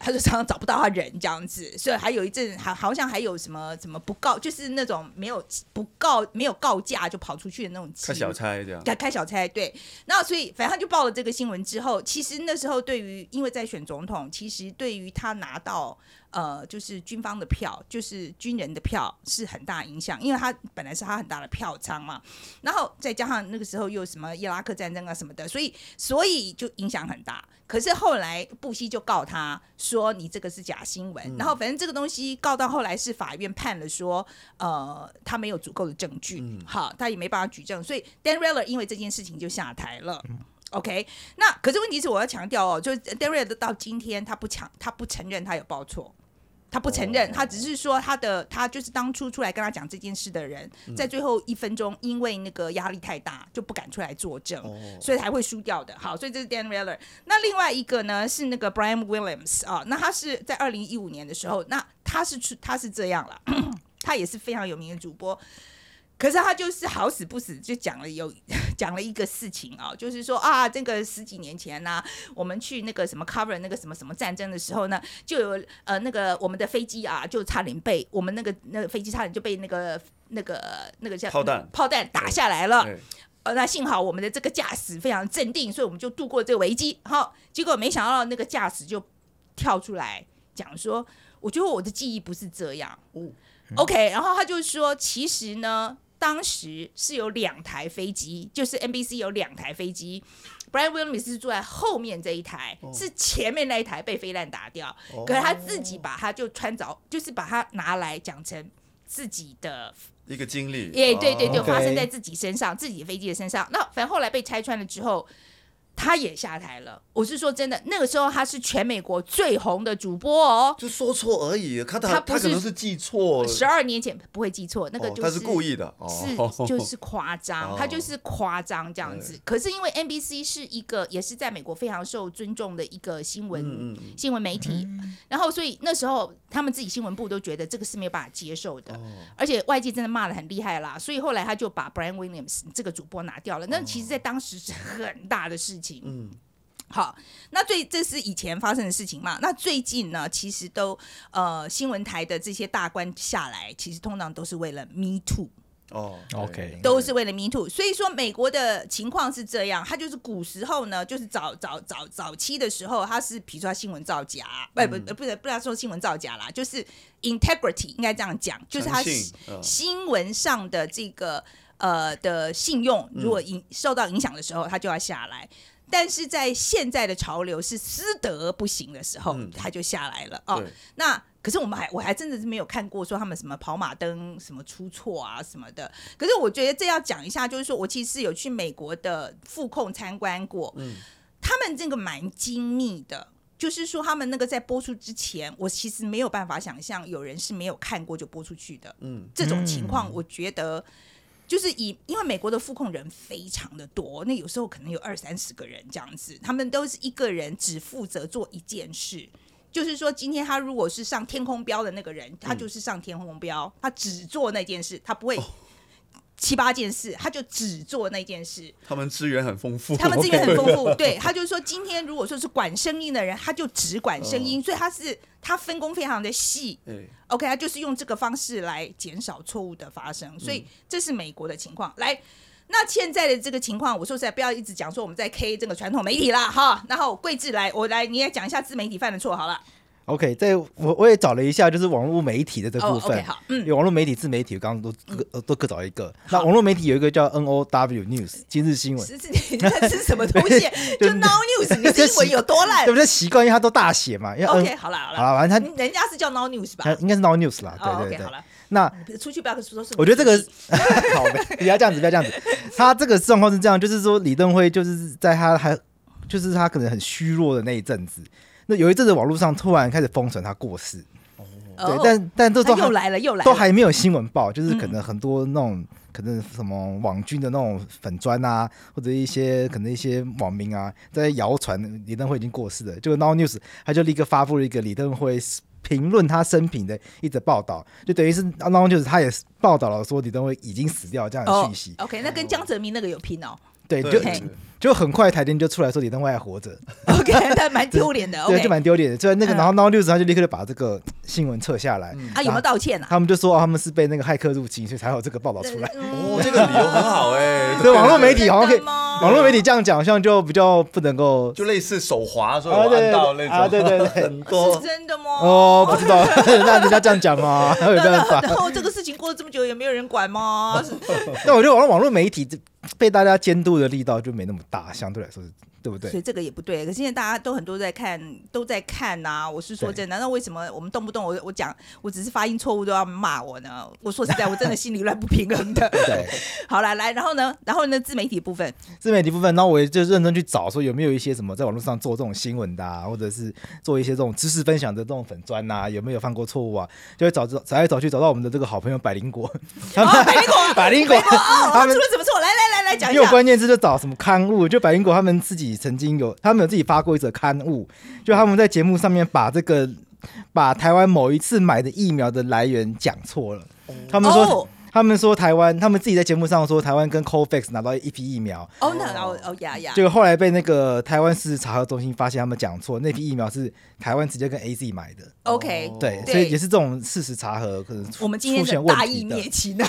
A: 他就常常找不到他人这样子，所以还有一阵好好像还有什么什么不告，就是那种没有不告没有告假就跑出去的那种
B: 开小差这样，
A: 开开小差对。那所以反正他就报了这个新闻之后，其实那时候对于因为在选总统，其实对于他拿到呃就是军方的票，就是军人的票是很大影响，因为他本来是他很大的票仓嘛，然后再加上那个时候又什么伊拉克战争啊什么的，所以所以就影响很大。可是后来布希就告他说，你这个是假新闻，嗯、然后反正这个东西告到后来是法院判了说，呃，他没有足够的证据，嗯、好，他也没办法举证，所以 Dan Reller 因为这件事情就下台了。嗯、OK，那可是问题是我要强调哦，就是 Dan Rather 到今天他不强，他不承认他有报错。他不承认，他只是说他的他就是当初出来跟他讲这件事的人，在最后一分钟因为那个压力太大就不敢出来作证，所以才会输掉的。好，所以这是 Dan Reller。那另外一个呢是那个 Brian Williams 啊，那他是在二零一五年的时候，那他是出他是这样了，他也是非常有名的主播。可是他就是好死不死就讲了有 讲了一个事情啊，就是说啊，这个十几年前呢、啊，我们去那个什么 cover 那个什么什么战争的时候呢，就有呃那个我们的飞机啊，就差点被我们那个那个飞机差点就被那个那个那个叫
B: 炮弹
A: 炮弹打下来了。呃，那幸好我们的这个驾驶非常镇定，所以我们就度过这个危机。好，结果没想到那个驾驶就跳出来讲说，我觉得我的记忆不是这样。嗯、OK，然后他就说，其实呢。当时是有两台飞机，就是 NBC 有两台飞机，Brian Williams 是坐在后面这一台，哦、是前面那一台被飞弹打掉，哦、可是他自己把它就穿着，就是把它拿来讲成自己的
B: 一个经历，
A: 耶，对对对，就、
C: 哦、
A: 发生在自己身上，自己的飞机的身上。那反正后来被拆穿了之后。他也下台了。我是说真的，那个时候他是全美国最红的主播哦。
B: 就说错而已，他他
A: 他不是
B: 他可能是记错。
A: 十二年前不会记错，那个就是、
B: 哦、他是故意的，
A: 是就是夸张，
B: 哦、
A: 他就是夸张这样子。哦、可是因为 NBC 是一个也是在美国非常受尊重的一个新闻、嗯、新闻媒体，嗯、然后所以那时候他们自己新闻部都觉得这个是没有办法接受的，哦、而且外界真的骂的很厉害啦。所以后来他就把 Brian Williams 这个主播拿掉了。那其实，在当时是很大的事情。嗯，好，那最这是以前发生的事情嘛？那最近呢，其实都呃新闻台的这些大官下来，其实通常都是为了 Me Too
B: 哦，OK，
A: 都是为了 Me Too。所以说美国的情况是这样，他就是古时候呢，就是早早早早期的时候，他是比如说他新闻造假，不不不是不要说新闻造假啦，就是 Integrity 应该这样讲，就是他新闻上的这个。呃的信用，如果影受到影响的时候，他就要下来。嗯、但是在现在的潮流是私德不行的时候，嗯、他就下来了哦。对那可是我们还我还真的是没有看过说他们什么跑马灯什么出错啊什么的。可是我觉得这要讲一下，就是说我其实有去美国的副控参观过，嗯、他们这个蛮精密的，就是说他们那个在播出之前，我其实没有办法想象有人是没有看过就播出去的。嗯，这种情况我觉得。就是以，因为美国的副控人非常的多，那有时候可能有二三十个人这样子，他们都是一个人只负责做一件事，就是说今天他如果是上天空标的那个人，他就是上天空标，他只做那件事，他不会七八件事，他就只做那件事。
B: 他们资源很丰富，
A: 他们资源很丰富。对，他就是说，今天如果说是管声音的人，他就只管声音，哦、所以他是他分工非常的细。
B: 哎、
A: OK，他就是用这个方式来减少错误的发生。所以这是美国的情况。来，那现在的这个情况，我说实在，不要一直讲说我们在 K 这个传统媒体啦，哈。然后桂志来，我来你也讲一下自媒体犯的错好了。
C: OK，在我我也找了一下，就是网络媒体的这部分。
A: Oh, okay, 好，嗯，
C: 有网络媒体、自媒体，我刚刚都各、嗯、都各找一
A: 个。
C: 那网络媒体有一个叫 N O W News 今日新闻。
A: 是是，你在吃什么东西？就 Now News，你的英文有多烂？
C: 对不对？习惯，因为它都大写嘛。因为
A: OK，好了好了，
C: 好了，反正他
A: 人家是叫 Now News 吧？
C: 应该是 Now News 啦。对对对。
A: 好了，
C: 那
A: 出去不要跟说是。
C: 我觉得这个 好，不要这样子，不要这样子。他这个状况是这样，就是说李登辉就是在他还就是他可能很虚弱的那一阵子。那有一阵子，网络上突然开始疯传他过世，哦、对，但但这都
A: 又来了又来了，
C: 都还没有新闻报，就是可能很多那种、嗯、可能什么网军的那种粉砖啊，或者一些可能一些网民啊，在谣传李登辉已经过世了，就 Now News 他就立刻发布了一个李登辉评论他生平的一则报道，就等于是 Now News 他也报道了说李登辉已经死掉这样的讯息。
A: 哦、OK，那跟江泽民那个有拼哦。
C: 对，就就很快台电就出来说李登辉还活着
A: ，OK，但蛮丢脸的，
C: 对，就蛮丢脸的。就那个，然后 Now News 他就立刻就把这个新闻撤下来。
A: 啊，有没有道歉啊？
C: 他们就说他们是被那个骇客入侵，所以才有这个报道出来。
B: 哦，这个理由很好哎。
C: 对，网络媒体好像可以，网络媒体这样讲好像就比较不能够，
B: 就类似手滑说有按到那种。
C: 啊，对对对，
B: 很多
A: 是真的吗？
C: 哦，不知道，那人家这样讲吗？还有办法。
A: 然后这个事情过了这么久也没有人管吗？
C: 但我觉得网络网络媒体被大家监督的力道就没那么大，相对来说是。对不对？
A: 所以这个也不对。可是现在大家都很多在看，都在看呐、啊。我是说真的，对那为什么我们动不动我我讲，我只是发音错误都要骂我呢？我说实在，我真的心里乱不平衡的。
C: 对，
A: 好了，来，然后呢，然后呢，自媒体部分，
C: 自媒体部分，然后我也就认真去找，说有没有一些什么在网络上做这种新闻的、啊，或者是做一些这种知识分享的这种粉砖呐、啊，有没有犯过错误啊？就会找找找来找去找到我们的这个好朋友百灵果，
A: 百灵果，
C: 百灵果，
A: 他们出了什么错？来来来来讲一下。
C: 因为关键字就找什么刊物，就百灵果他们自己曾经有。他们有自己发过一则刊物，就他们在节目上面把这个把台湾某一次买的疫苗的来源讲错了。他们说。Oh. 他们说台湾，他们自己在节目上说台湾跟 COVAX 拿到一批疫苗。
A: 哦，那哦哦呀呀！
C: 就后来被那个台湾事实查核中心发现，他们讲错，那批疫苗是台湾直接跟 AZ 买的。
A: OK，
C: 对，所以也是这种事实查核可能出现问题的。
A: 我们今天是大义灭亲啊！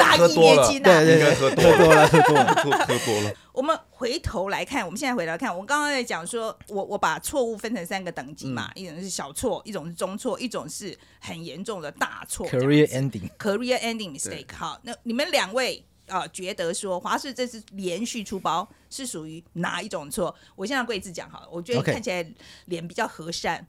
B: 大义灭亲啊！
C: 对对对，喝多了，喝多了，
B: 喝多了。
A: 我们回头来看，我们现在回头来看，我们刚刚在讲说，我我把错误分成三个等级嘛，一种是小错，一种是中错，一种是很严重的大错。
C: Career ending，Career
A: ending mistake。好，那你们两位啊，觉得说华视这次连续出包是属于哪一种错？我现在桂智讲好了，我觉得看起来脸比较和善。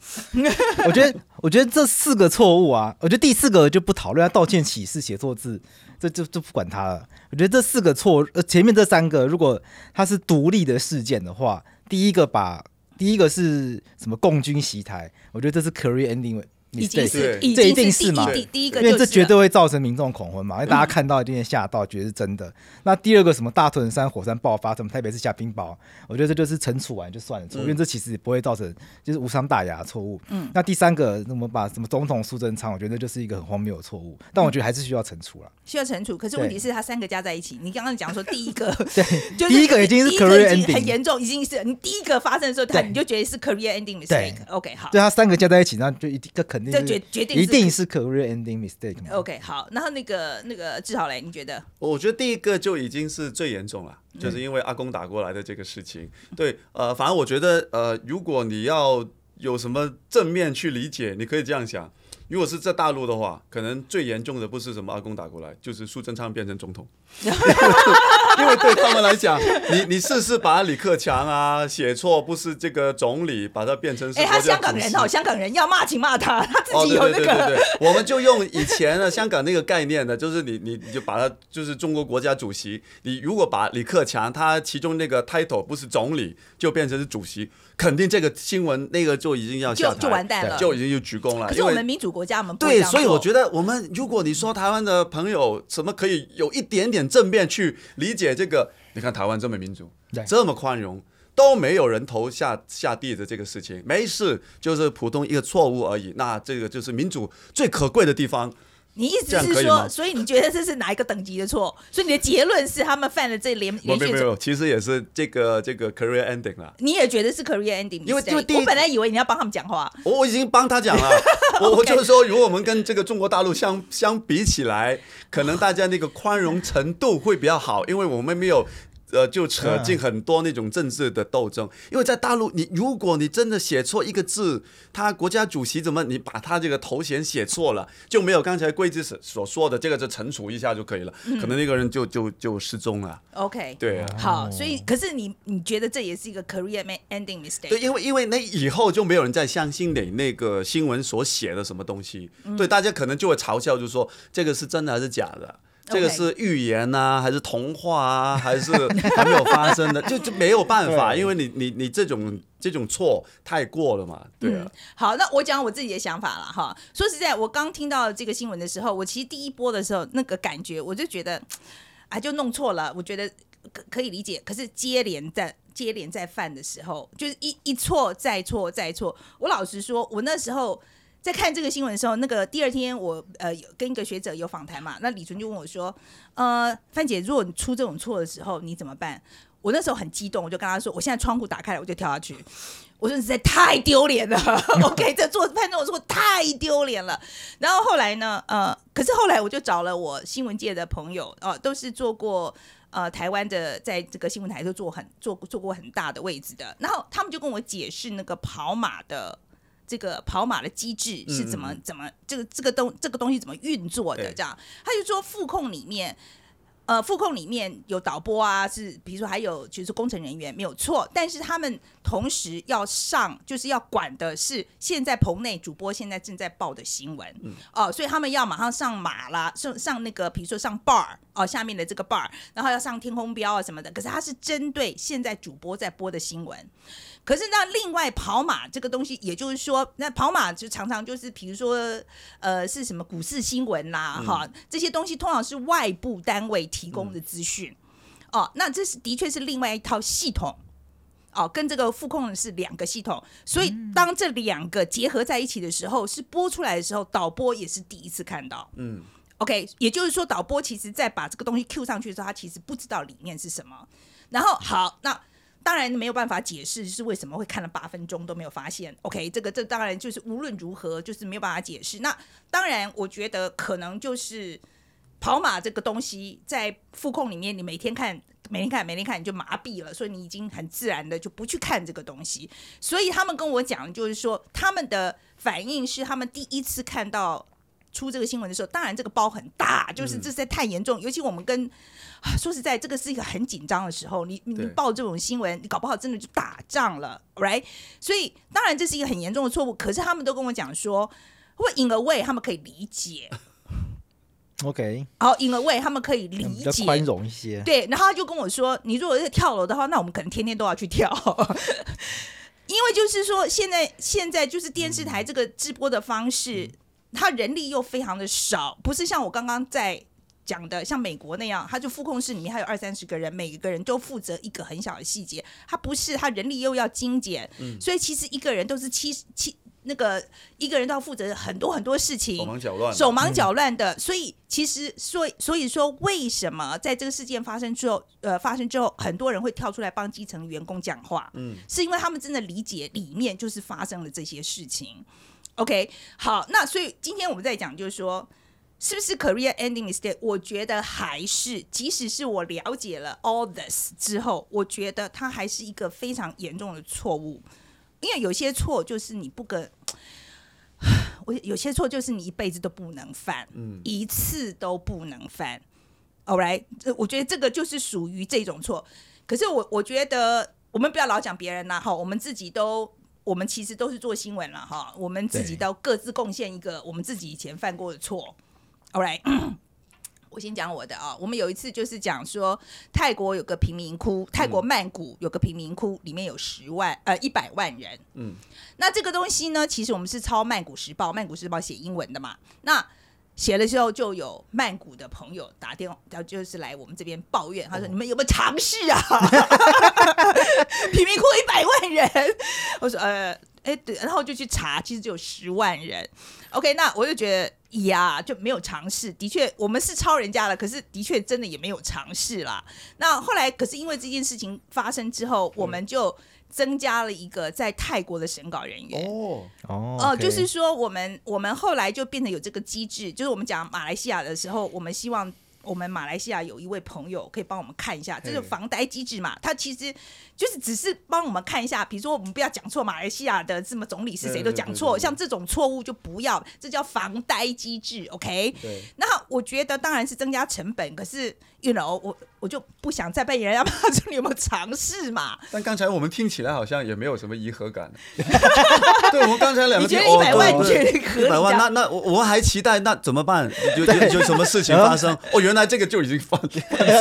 C: 我觉得，我觉得这四个错误啊，我觉得第四个就不讨论，要道歉启事写错字。这就就不管他了。我觉得这四个错，呃，前面这三个，如果他是独立的事件的话，第一个把第一个是什么共军袭台，我觉得这是 career ending。
A: 已经是，
C: 这一定是嘛？
A: 第一个，
C: 因为这绝对会造成民众恐慌嘛，因为大家看到一定会吓到，觉得是真的。那第二个什么大屯山火山爆发，什么台北市下冰雹，我觉得这就是惩处完就算了，因为这其实也不会造成就是无伤大雅的错误。嗯。那第三个，那么把什么总统苏贞昌，我觉得就是一个很荒谬的错误，但我觉得还是需要惩处了。
A: 需要惩处，可是问题是他三个加在一起，你刚刚讲说第一个，
C: 对，第一个已经是 career ending
A: 很严重，已经是你第一个发生的时候，他你就觉得是 career ending mistake。OK，好。
C: 对他三个加在一起，那就一定，这肯定就决
A: 决定。
C: 一定是 career ending mistake。
A: OK，好，然后那个那个志豪嘞，你觉得？
B: 我觉得第一个就已经是最严重了，就是因为阿公打过来的这个事情。嗯、对，呃，反正我觉得，呃，如果你要有什么正面去理解，你可以这样想。如果是在大陆的话，可能最严重的不是什么阿公打过来，就是苏贞昌变成总统。因为对他们来讲，你你试试把李克强啊写错，不是这个总理，把他变成是。哎，
A: 他香港人哦，香港人要骂请骂他，他自己有那个。
B: 对对对对对，我们就用以前的香港那个概念呢，就是你你你就把他就是中国国家主席，你如果把李克强他其中那个 title 不是总理，就变成是主席。肯定这个新闻那个就已经要下台，
A: 就就完蛋了，
B: 就已经就鞠躬了。
A: 可是我们民主国家，我们
B: 对，所以我觉得我们如果你说台湾的朋友什么可以有一点点正面去理解这个，你看台湾这么民主，这么宽容，都没有人投下下地的这个事情，没事，就是普通一个错误而已。那这个就是民主最可贵的地方。
A: 你意思是说，所以你觉得这是哪一个等级的错？所以你的结论是他们犯了这连连续错？
B: 没有没有，其实也是这个这个 career ending 啦。
A: 你也觉得是 career ending？
B: 因为因为
A: 我本来以为你要帮他们讲话，
B: 我我已经帮他讲了。我我就是说，如果我们跟这个中国大陆相相比起来，可能大家那个宽容程度会比较好，因为我们没有。呃，就扯进很多那种政治的斗争，因为在大陆，你如果你真的写错一个字，他国家主席怎么，你把他这个头衔写错了，就没有刚才桂枝所说的这个，就惩处一下就可以了，嗯、可能那个人就就就失踪了。
A: OK，
B: 对啊，
A: 好，所以可是你你觉得这也是一个 career ending mistake？
B: 对，因为因为那以后就没有人再相信你那个新闻所写的什么东西，嗯、对，大家可能就会嘲笑，就说这个是真的还是假的。这个是预言呐、啊，还是童话啊，还是 还没有发生的？就就没有办法，因为你你你这种这种错太过了嘛，对啊。
A: 嗯、好，那我讲我自己的想法了哈。说实在，我刚听到这个新闻的时候，我其实第一波的时候那个感觉，我就觉得啊，就弄错了。我觉得可可以理解，可是接连在接连在犯的时候，就是一一错再错再错。我老实说，我那时候。在看这个新闻的时候，那个第二天我呃跟一个学者有访谈嘛，那李纯就问我说：“呃，范姐，如果你出这种错的时候，你怎么办？”我那时候很激动，我就跟他说：“我现在窗户打开了，我就跳下去。”我说：“实在太丢脸了，OK，这做判断我说太丢脸了。”然后后来呢，呃，可是后来我就找了我新闻界的朋友，哦、呃，都是做过呃台湾的，在这个新闻台都做很做做过很大的位置的，然后他们就跟我解释那个跑马的。这个跑马的机制是怎么、嗯、怎么这个这个东这个东西怎么运作的？这样，他就说副控里面，呃，副控里面有导播啊，是比如说还有就是工程人员没有错，但是他们同时要上，就是要管的是现在棚内主播现在正在报的新闻，哦、嗯。呃，所以他们要马上上马啦，上上那个比如说上 bar 哦、呃，下面的这个 bar，然后要上天空标啊什么的，可是他是针对现在主播在播的新闻。可是那另外跑马这个东西，也就是说，那跑马就常常就是，比如说，呃，是什么股市新闻啦、啊，哈、嗯，这些东西通常是外部单位提供的资讯，嗯、哦，那这是的确是另外一套系统，哦，跟这个副控是两个系统，所以当这两个结合在一起的时候，是播出来的时候，导播也是第一次看到，嗯，OK，也就是说，导播其实在把这个东西 Q 上去的时候，他其实不知道里面是什么，然后好，那。当然没有办法解释是为什么会看了八分钟都没有发现。OK，这个这当然就是无论如何就是没有办法解释。那当然，我觉得可能就是跑马这个东西在副控里面，你每天看、每天看、每天看，你就麻痹了，所以你已经很自然的就不去看这个东西。所以他们跟我讲，就是说他们的反应是他们第一次看到出这个新闻的时候，当然这个包很大，就是这实在太严重，尤其我们跟。说实在，这个是一个很紧张的时候，你你报这种新闻，你搞不好真的就打仗了，right？所以当然这是一个很严重的错误，可是他们都跟我讲说，会 in a way 他们可以理解
C: ，OK？
A: 好，in a way 他们可以理解，
C: 宽容一些，
A: 对。然后他就跟我说，你如果是跳楼的话，那我们可能天天都要去跳，因为就是说现在现在就是电视台这个直播的方式，他人力又非常的少，不是像我刚刚在。讲的像美国那样，他就副控室里面还有二三十个人，每一个人都负责一个很小的细节。他不是，他人力又要精简，嗯、所以其实一个人都是七七那个一个人都要负责很多很多事情，
B: 手忙脚乱，
A: 手忙脚乱的。所以其实所以所以说，为什么在这个事件发生之后，呃，发生之后，很多人会跳出来帮基层员工讲话？嗯，是因为他们真的理解里面就是发生了这些事情。OK，好，那所以今天我们在讲就是说。是不是 career ending mistake？我觉得还是，即使是我了解了 all this 之后，我觉得它还是一个非常严重的错误。因为有些错就是你不可，我有些错就是你一辈子都不能犯，嗯，一次都不能犯。All right，我觉得这个就是属于这种错。可是我我觉得我们不要老讲别人啦，哈，我们自己都，我们其实都是做新闻了哈，我们自己都各自贡献一个我们自己以前犯过的错。All right，我先讲我的啊。我们有一次就是讲说，泰国有个贫民窟，泰国曼谷有个贫民窟，里面有十万呃一百万人。嗯，那这个东西呢，其实我们是抄曼谷时报，曼谷时报写英文的嘛。那写的时候就有曼谷的朋友打电话，就是来我们这边抱怨，他说：“你们有没有尝试啊？贫民窟一百百万人。我说呃，哎，对，然后就去查，其实只有十万人。OK，那我就觉得呀，就没有尝试。的确，我们是超人家了，可是的确真的也没有尝试啦。那后来，可是因为这件事情发生之后，我们就增加了一个在泰国的审稿人员。哦哦，哦，就是说，我们我们后来就变成有这个机制，就是我们讲马来西亚的时候，我们希望我们马来西亚有一位朋友可以帮我们看一下，这个防呆机制嘛，它其实。就是只是帮我们看一下，比如说我们不要讲错马来西亚的什么总理是谁都讲错，像这种错误就不要，这叫防呆机制，OK？对。那我觉得当然是增加成本，可是 you know 我我就不想再被人家骂，说你有没有尝试嘛？
B: 但刚才我们听起来好像也没有什么违和感。对，我们刚才两个
A: 你觉得一百万，你觉得可以？
B: 一百万，那那我我还期待，那怎么办？有有有什么事情发生？哦，原来这个就已经犯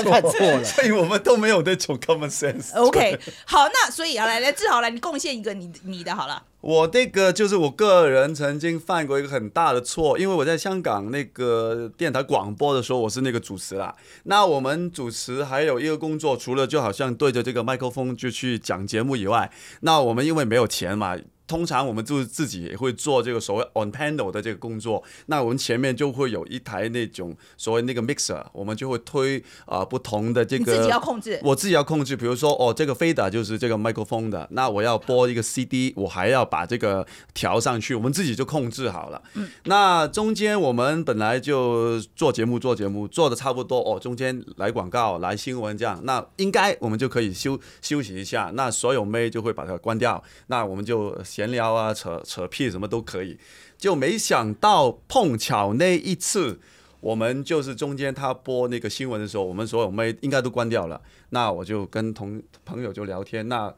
B: 犯 错了，所以我们都没有那种 common sense。
A: OK。好，那所以啊来来志豪来，你贡献一个你你的好了。
B: 我那个就是我个人曾经犯过一个很大的错，因为我在香港那个电台广播的时候，我是那个主持啦。那我们主持还有一个工作，除了就好像对着这个麦克风就去讲节目以外，那我们因为没有钱嘛。通常我们就自己也会做这个所谓 on panel 的这个工作，那我们前面就会有一台那种所谓那个 mixer，我们就会推啊、呃、不同的这个，
A: 自己要控制，
B: 我自己要控制。比如说哦，这个 fader 就是这个麦克风的，那我要播一个 CD，我还要把这个调上去，我们自己就控制好了。嗯，那中间我们本来就做节目做节目做的差不多哦，中间来广告来新闻这样，那应该我们就可以休休息一下，那所有妹就会把它关掉，那我们就。闲聊啊，扯扯屁什么都可以，就没想到碰巧那一次，我们就是中间他播那个新闻的时候，我们所有麦应该都关掉了。那我就跟同朋友就聊天，那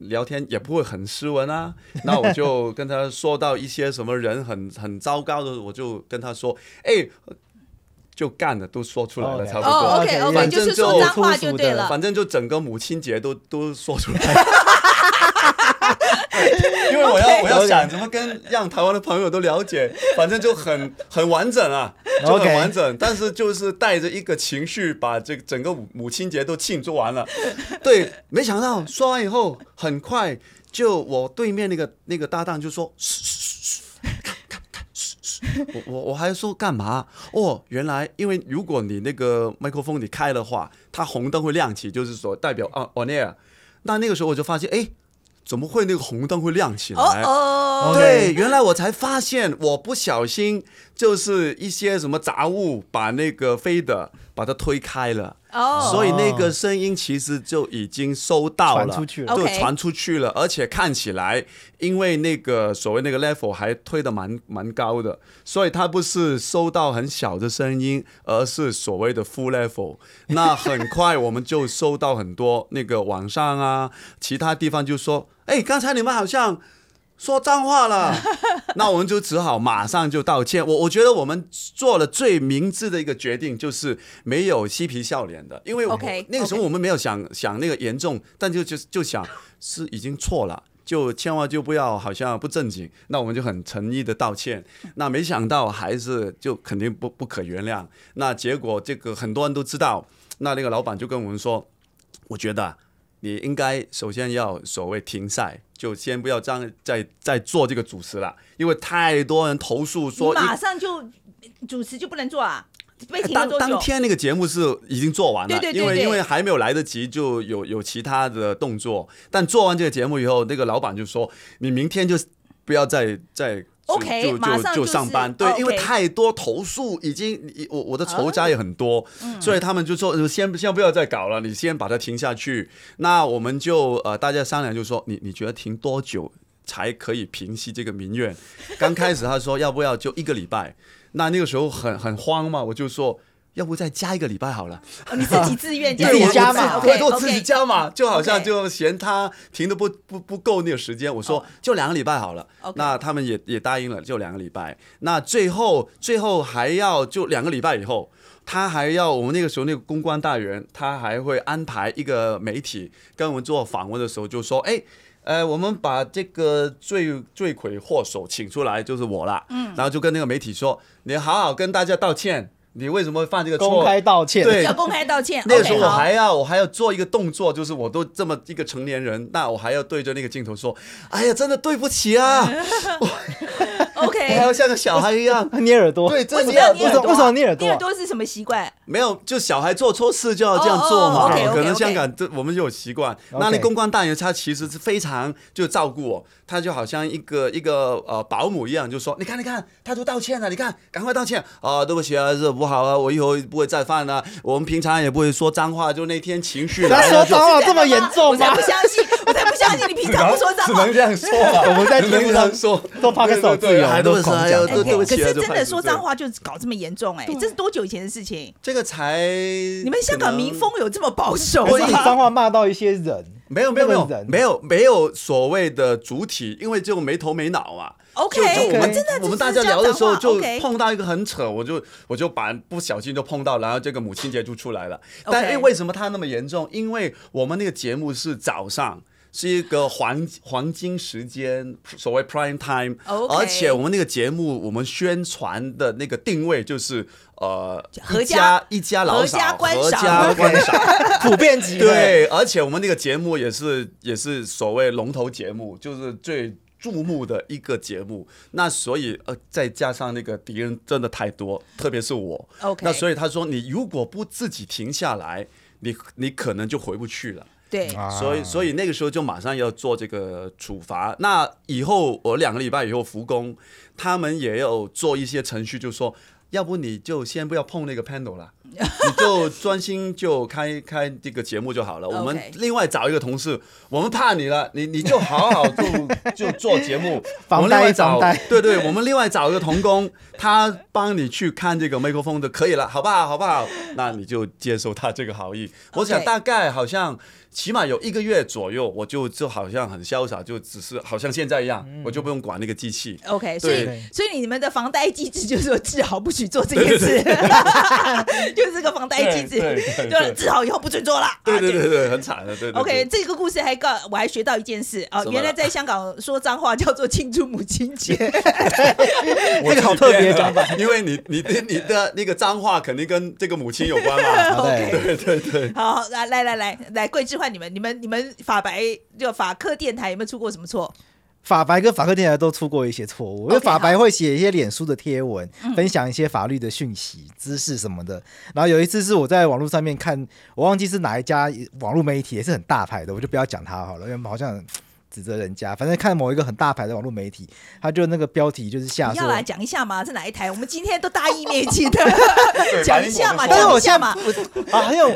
B: 聊天也不会很斯文啊。那我就跟他说到一些什么人很很糟糕的，我就跟他说，哎，就干的都说出来了，差不多。
A: 哦，OK OK，反正就说脏话就对了，
B: 反正就整个母亲节都都说出来了。因为我要我要想怎么跟让台湾的朋友都了解，反正就很很完整啊，就很完整。但是就是带着一个情绪，把这个整个母亲节都庆祝完了。对，没想到说完以后，很快就我对面那个那个搭档就说：“嘘嘘嘘，我我我还说干嘛？哦，原来因为如果你那个麦克风你开的话，它红灯会亮起，就是说代表 on air。那那个时候我就发现，哎。怎么会那个红灯会亮起来？Oh, oh, 对，okay. 原来我才发现，我不小心就是一些什么杂物把那个 fader 把它推开了。哦，所以那个声音其实就已经收到了，
C: 传出去了，
B: 就传出去了，而且看起来，因为那个所谓那个 level 还推得蛮蛮高的，所以它不是收到很小的声音，而是所谓的 full level。那很快我们就收到很多那个网上啊，其他地方就说，哎，刚才你们好像。说脏话了，那我们就只好马上就道歉。我我觉得我们做了最明智的一个决定，就是没有嬉皮笑脸的，因为
A: OK
B: 那个时候我们没有想想那个严重，但就就就想是已经错了，就千万就不要好像不正经。那我们就很诚意的道歉。那没想到还是就肯定不不可原谅。那结果这个很多人都知道，那那个老板就跟我们说，我觉得。你应该首先要所谓停赛，就先不要这样再再做这个主持了，因为太多人投诉说
A: 马上就主持就不能做啊，被停？
B: 当当天那个节目是已经做完了，
A: 对对对对，
B: 因为因为还没有来得及就有有其他的动作，但做完这个节目以后，那个老板就说你明天就不要再再。
A: OK，
B: 就就就上班，对，因为太多投诉，已经我我的仇家也很多，所以他们就说先先不要再搞了，你先把它停下去。那我们就呃大家商量，就说你你觉得停多久才可以平息这个民怨？刚开始他说要不要就一个礼拜，那那个时候很很慌嘛，我就说。要不再加一个礼拜好了，
A: 哦、你自己自愿
C: 自己加嘛？
B: 对，我自己加嘛，就好像就嫌他停的不不不够那个时间，我说就两个礼拜好了。那他们也也答应了，就两个礼拜。那最后最后还要就两个礼拜以后，他还要我们那个时候那个公关大员，他还会安排一个媒体跟我们做访问的时候，就说：“哎，呃，我们把这个罪罪魁祸首请出来，就是我了。”嗯，然后就跟那个媒体说：“你好好跟大家道歉。”你为什么会犯这个错？
C: 公开道歉，
B: 对，
A: 要公开道歉。
B: 那个时候我还要我还要做一个动作，就是我都这么一个成年人，那我还要对着那个镜头说：“哎呀，真的对不起啊！” 还要像个小孩一样
C: 捏耳朵。
B: 对，
A: 为
B: 真的
A: 什么要捏耳朵啊？
C: 为什么捏耳朵啊
A: 捏耳朵是什么习惯？
B: 没有，就小孩做错事就要这样做嘛。
A: 哦哦，OK，OK，OK
B: 可能香港这我们就有习
C: 惯。
B: 那那公关大爷他其实是非常就照顾我，他就好像一个一个呃保姆一样，就说：“你看，你看，他都道歉了，你看，赶快道歉啊！对不起啊，这不好啊，我以后不会再犯了。我们平常也不会说脏话，就那天情绪来了就。”
C: 他说脏话这么严重
A: 我才
C: 吗
A: 不？相信，我才不相信你平常不说脏话。
B: 只能这样说啊，
C: 我们在
B: 只能这样说，
C: 都怕个手字
B: 对，
C: 哦
B: 还都是
C: 都狂讲
B: 哎呦对对不
A: 可
B: 起啊，
A: 是真的说脏话就搞这么严重哎、这是多久以前的事情？
B: 这个才
A: 你们香港民风有这么保守
C: 可是你
A: 吗？
C: 脏话骂到一些人，
B: 没有没有没有没有没有所谓的主体，因为就没头没脑嘛。
A: OK，
B: 我们
A: 真的
B: 我们大家聊的时候就碰到一个很扯，我就我就把不小心就碰到，然后这个母亲节就出来了。但哎为什么它那么严重？因为我们那个节目是早上。是一个黄黄金时间，所谓 prime time，、而且我们那个节目，我们宣传的那个定位就是呃，
A: 合家
B: 一家老少，
A: 合家观赏
B: 合家观赏。
C: 普遍级。
B: 对，而且我们那个节目也是也是所谓龙头节目，就是最注目的一个节目。那所以呃，再加上那个敌人真的太多，特别是我。那所以他说，你如果不自己停下来，你你可能就回不去了。
A: 对，
C: 啊
B: 所以所以那个时候就马上要做这个处罚。那以后我两个礼拜以后复工，他们也有做一些程序，就说。要不你就先不要碰那个 panel 了，你就专心就开开这个节目就好了。我们另外找一个同事，我们怕你了，你你就好好就就做节目。我们另外找，对对，我们另外找一个童工，他帮你去看这个麦克风的，可以了，好不好？好不好？那你就接受他这个好意。我想大概好像。起码有一个月左右，我就就好像很潇洒，就只是好像现在一样，我就不用管那个机器。
A: OK，所以所以你们的房贷机制就是说治好不许做这件事，就是这个房贷机制，就治好以后不准做了。
B: 对对对对，很惨的。对。
A: OK，这个故事还告我还学到一件事哦，原来在香港说脏话叫做庆祝母亲节，
C: 这个好特别讲法，
B: 因为你你你的那个脏话肯定跟这个母亲有关嘛。对对对。
A: 好，来来来来来，桂枝换你们，你们你们法白就法客电台有没有出过什么错？
C: 法白跟法客电台都出过一些错误，因为法白会写一些脸书的贴文，分享一些法律的讯息、知识什么的。然后有一次是我在网络上面看，我忘记是哪一家网络媒体，也是很大牌的，我就不要讲它好了，因为好像。指责人家，反正看某一个很大牌的网络媒体，他就那个标题就是下说，
A: 你要来讲一下嘛？是哪一台？我们今天都大义灭亲的，讲一下嘛，
C: 但是我
A: 讲一下嘛。
C: 啊，还有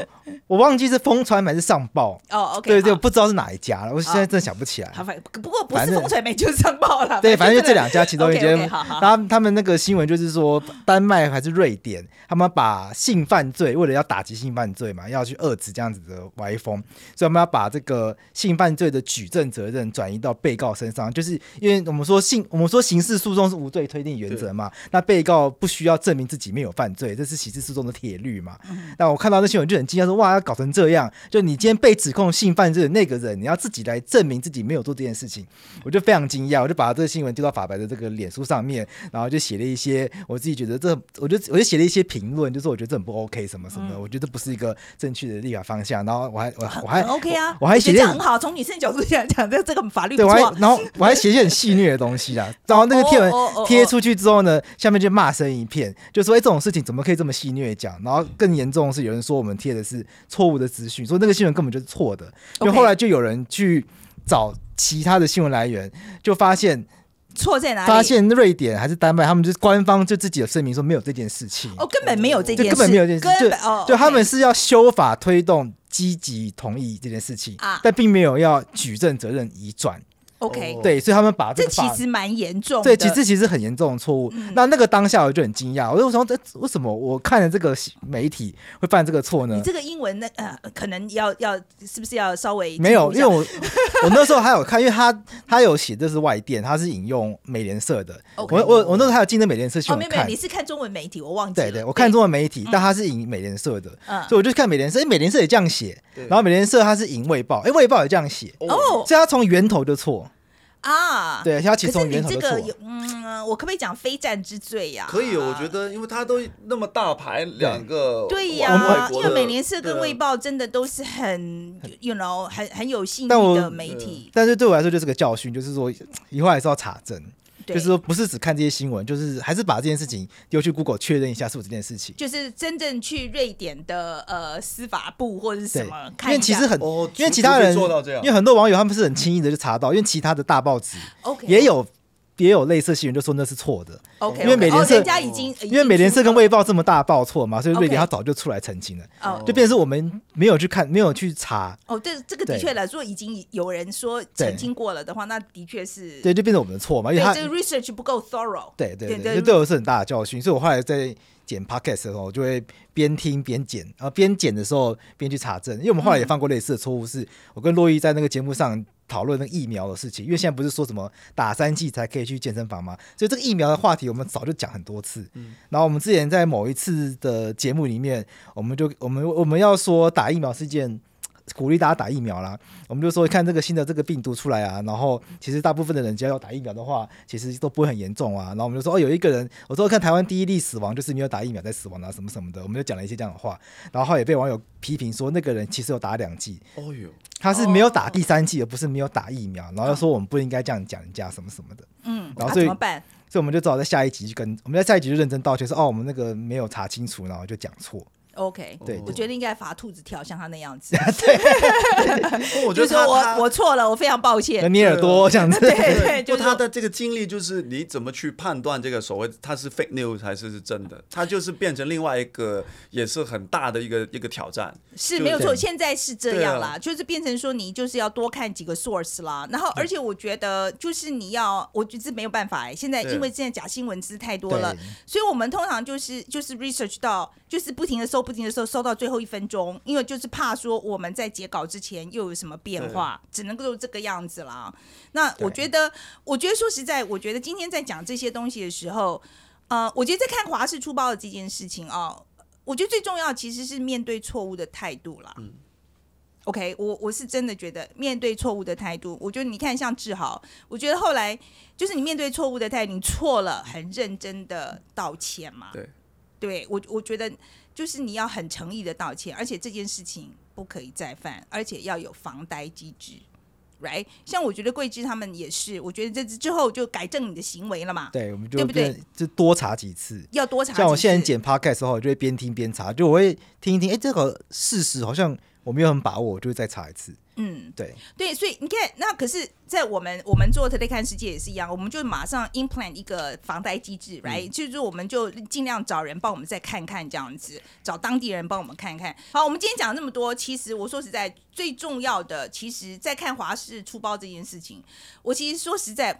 C: 我忘记是风传媒还是上报
A: 哦，OK，
C: 对对，不知道是哪一家了，我现在真的想不起来。
A: 好，反不过不是风传媒就是上报了，
C: 对，反正就这两家其中一间。
A: 好好。
C: 然后他们那个新闻就是说，丹麦还是瑞典，他们把性犯罪为了要打击性犯罪嘛，要去遏制这样子的歪风，所以我们要把这个性犯罪的举证责任转移到被告身上，就是因为我们说性，我们说刑事诉讼是无罪推定原则嘛，那被告不需要证明自己没有犯罪，这是刑事诉讼的铁律嘛。那我看到那新闻就很惊讶，说哇，要搞成这样，就你今天被指控性犯罪的那个人，你要自己来证明自己没有做这件事情，我就非常惊讶，我就把这个新闻丢到法白的这个脸书上面，然后就写了一些我自己觉得这，我就我就写了一些评论，就是我觉得这很不 OK 什么什么的，我觉得不是一个正确的立法方向，然后我还我我还
A: OK 啊，
C: 我还写的
A: 很好，从女性角度讲讲这这个法律
C: 对，我还然后我还写一些很戏虐的东西啦，然后那个贴文贴出去之后呢，下面就骂声一片，就说哎，这种事情怎么可以这么戏虐讲？然后更严重的是，有人说我们贴的是错误的资讯，说那个新闻根本就是错的。因为后来就有人去找其他的新闻来源，就发现
A: 错在哪里？
C: 发现瑞典还是丹麦，他们就官方就自己有声明说没有这件事情。
A: 哦，根本没有这件事，
C: 根本没有这件事，就
A: 哦，
C: 就他们是要修法推动积极同意这件事情
A: 啊，
C: 但并没有要举证责任移转。
A: OK，
C: 对，所以他们把这
A: 个这其实蛮严重的，
C: 对，其实其实很严重的错误。嗯、那那个当下我就很惊讶，我就说这为什么我看了这个媒体会犯这个错呢？
A: 你这个英文那呃，可能要要是不是要稍微
C: 没有，因为我我那时候还有看，因为他他有写这是外电，他是引用美联社的。Okay, 我我我那时候还有进那美联社哦，
A: 没有没有，你是看中文媒体，我忘记了。
C: 对对，我看中文媒体，但他是引美联社的，
A: 嗯、
C: 所以我就看美联社，因为美联社也这样写，然后美联社他是引卫报，哎，卫报也这样写，哦，所以他从源头就错。
A: 啊，
C: 对，他其实从源头
A: 可是你这个有，
C: 嗯，
A: 呃，我可不可以讲非战之罪呀？
B: 可以，我觉得，因为他都那么大牌，两个
A: 对呀，因为美联社跟卫报真的都是很，you know，很很有信誉的媒体。
C: 但是对我来说就是个教训，就是说以后还是要查证。就是说，不是只看这些新闻，就是还是把这件事情丢去 Google 确认一下是不是这件事情。
A: 就是真正去瑞典的呃司法部或者是什么，
C: 因为其实很，因为其他人，因为很多网友他们是很轻易的就查到，因为其他的大报纸也有。也有类似新闻就说那是错的，OK，因为美联社，因为美联社跟卫报这么大报错嘛，所以瑞典他早就出来澄清了，哦，就变成是我们没有去看，没有去查。
A: 哦，对这个的确来说，已经有人说澄清过了的话，那的确是，
C: 对，就变成我们的错嘛，因为他
A: 这个 research 不够 thorough，
C: 对对对，就对我是很大的教训，所以我后来在剪 podcast 的时候，我就会边听边剪，然后边剪的时候边去查证，因为我们后来也犯过类似的错误，是我跟洛伊在那个节目上。讨论那个疫苗的事情，因为现在不是说什么打三剂才可以去健身房吗？所以这个疫苗的话题我们早就讲很多次。嗯，然后我们之前在某一次的节目里面，我们就我们我们要说打疫苗是件。鼓励大家打疫苗啦，我们就说看这个新的这个病毒出来啊，然后其实大部分的人只要要打疫苗的话，其实都不会很严重啊。然后我们就说哦，有一个人，我说看台湾第一例死亡就是没有打疫苗在死亡啊，什么什么的，我们就讲了一些这样的话。然后也被网友批评说那个人其实有打两剂，哦哟，他是没有打第三剂，而不是没有打疫苗。然后又说我们不应该这样讲人家什么什么的。嗯，然后所以怎么办？所以我们就只好在下一集就跟我们在下一集就认真道歉说哦，我们那个没有查清楚，然后就讲错。
A: OK，
C: 对，
A: 我觉得应该罚兔子跳，像他那样子。对，我觉得我我错了，我非常抱歉。
C: 捏耳朵这样子。对
B: 对，就他的这个经历，就是你怎么去判断这个所谓他是 fake news 还是是真的？他就是变成另外一个也是很大的一个一个挑战。
A: 是没有错，现在是这样啦，就是变成说你就是要多看几个 source 啦。然后，而且我觉得就是你要，我觉得没有办法哎。现在因为现在假新闻是太多了，所以我们通常就是就是 research 到，就是不停的搜。不停的时候收到最后一分钟，因为就是怕说我们在截稿之前又有什么变化，只能够这个样子啦。那我觉得，我觉得说实在，我觉得今天在讲这些东西的时候，呃，我觉得在看华视出包的这件事情啊、哦，我觉得最重要其实是面对错误的态度啦。嗯，OK，我我是真的觉得面对错误的态度，我觉得你看像志豪，我觉得后来就是你面对错误的态度，你错了，很认真的道歉嘛。对，对我我觉得。就是你要很诚意的道歉，而且这件事情不可以再犯，而且要有防呆机制，right？像我觉得桂枝他们也是，我觉得这之后就改正你的行为了嘛。
C: 对，我们就对不对？就多查几次，
A: 要多查。
C: 像我现在剪 podcast 的时候，我就会边听边查，就我会听一听，哎，这个事实好像我没有很把握，我就会再查一次。嗯，对
A: 对，所以你看，那可是，在我们我们做 Today 看世界也是一样，我们就马上 implant 一个防呆机制，right？、嗯、就是我们就尽量找人帮我们再看看这样子，找当地人帮我们看看。好，我们今天讲了那么多，其实我说实在，最重要的，其实在看华氏出包这件事情，我其实说实在，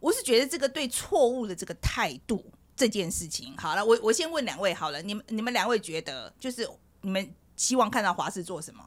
A: 我是觉得这个对错误的这个态度这件事情，好了，我我先问两位好了，你们你们两位觉得，就是你们希望看到华氏做什么？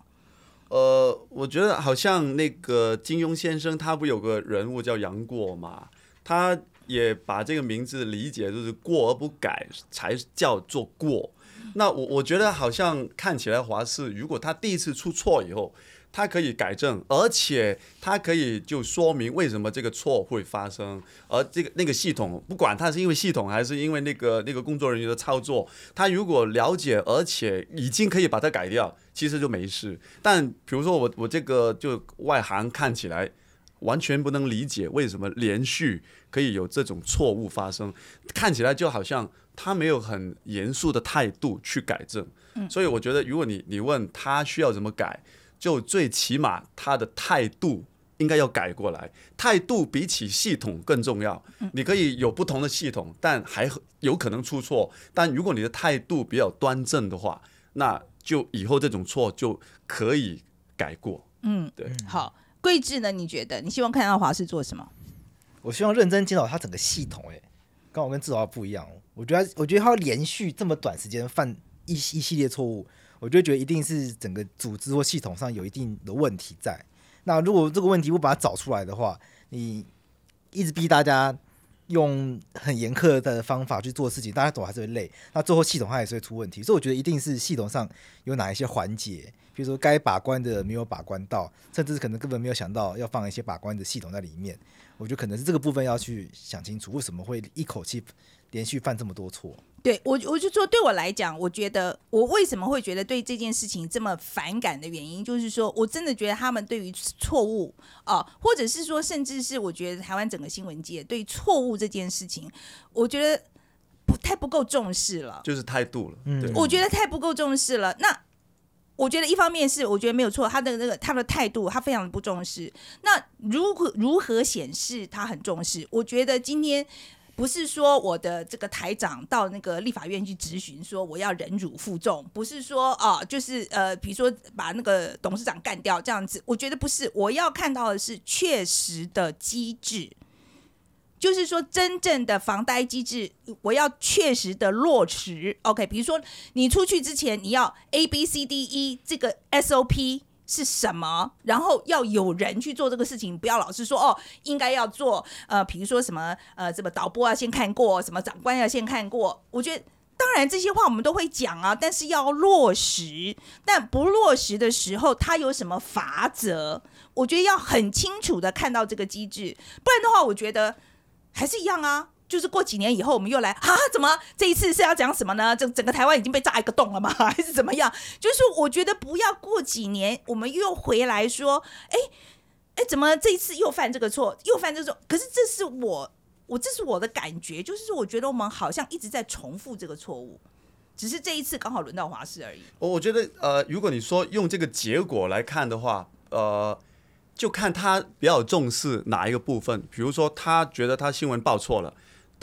B: 呃，我觉得好像那个金庸先生，他不有个人物叫杨过嘛？他也把这个名字理解就是过而不改才叫做过。那我我觉得好像看起来华视，如果他第一次出错以后，他可以改正，而且他可以就说明为什么这个错会发生，而这个那个系统，不管他是因为系统还是因为那个那个工作人员的操作，他如果了解，而且已经可以把它改掉，其实就没事。但比如说我我这个就外行看起来完全不能理解为什么连续可以有这种错误发生，看起来就好像他没有很严肃的态度去改正。所以我觉得如果你你问他需要怎么改。就最起码他的态度应该要改过来，态度比起系统更重要。你可以有不同的系统，但还有可能出错。但如果你的态度比较端正的话，那就以后这种错就可以改过。嗯，对。
A: 好，桂智呢？你觉得你希望看到华视做什么？
C: 我希望认真检讨他整个系统。哎，刚我跟志豪不一样。我觉得，我觉得他连续这么短时间犯一一系列错误。我就觉得一定是整个组织或系统上有一定的问题在。那如果这个问题不把它找出来的话，你一直逼大家用很严苛的方法去做事情，大家总还是会累。那最后系统它也是会出问题，所以我觉得一定是系统上有哪一些环节，比如说该把关的没有把关到，甚至可能根本没有想到要放一些把关的系统在里面。我觉得可能是这个部分要去想清楚，为什么会一口气连续犯这么多错。
A: 对我，我就说对我来讲，我觉得我为什么会觉得对这件事情这么反感的原因，就是说我真的觉得他们对于错误啊，或者是说，甚至是我觉得台湾整个新闻界对错误这件事情，我觉得不太不够重视了，
B: 就是态度了。嗯，
A: 我觉得太不够重视了。那我觉得一方面是我觉得没有错，他的那个他的态度他非常的不重视。那如何如何显示他很重视？我觉得今天。不是说我的这个台长到那个立法院去质询，说我要忍辱负重，不是说啊，就是呃，比如说把那个董事长干掉这样子，我觉得不是。我要看到的是确实的机制，就是说真正的防呆机制，我要确实的落实。OK，比如说你出去之前，你要 A B C D E 这个 SOP。是什么？然后要有人去做这个事情，不要老是说哦，应该要做。呃，比如说什么呃，什么导播要先看过，什么长官要先看过。我觉得当然这些话我们都会讲啊，但是要落实。但不落实的时候，它有什么法则？我觉得要很清楚的看到这个机制，不然的话，我觉得还是一样啊。就是过几年以后，我们又来啊？怎么这一次是要讲什么呢？整整个台湾已经被炸一个洞了吗？还是怎么样？就是我觉得不要过几年，我们又回来说，哎哎，怎么这一次又犯这个错，又犯这种？可是这是我我这是我的感觉，就是我觉得我们好像一直在重复这个错误，只是这一次刚好轮到华视而已。
B: 我我觉得呃，如果你说用这个结果来看的话，呃，就看他比较重视哪一个部分，比如说他觉得他新闻报错了。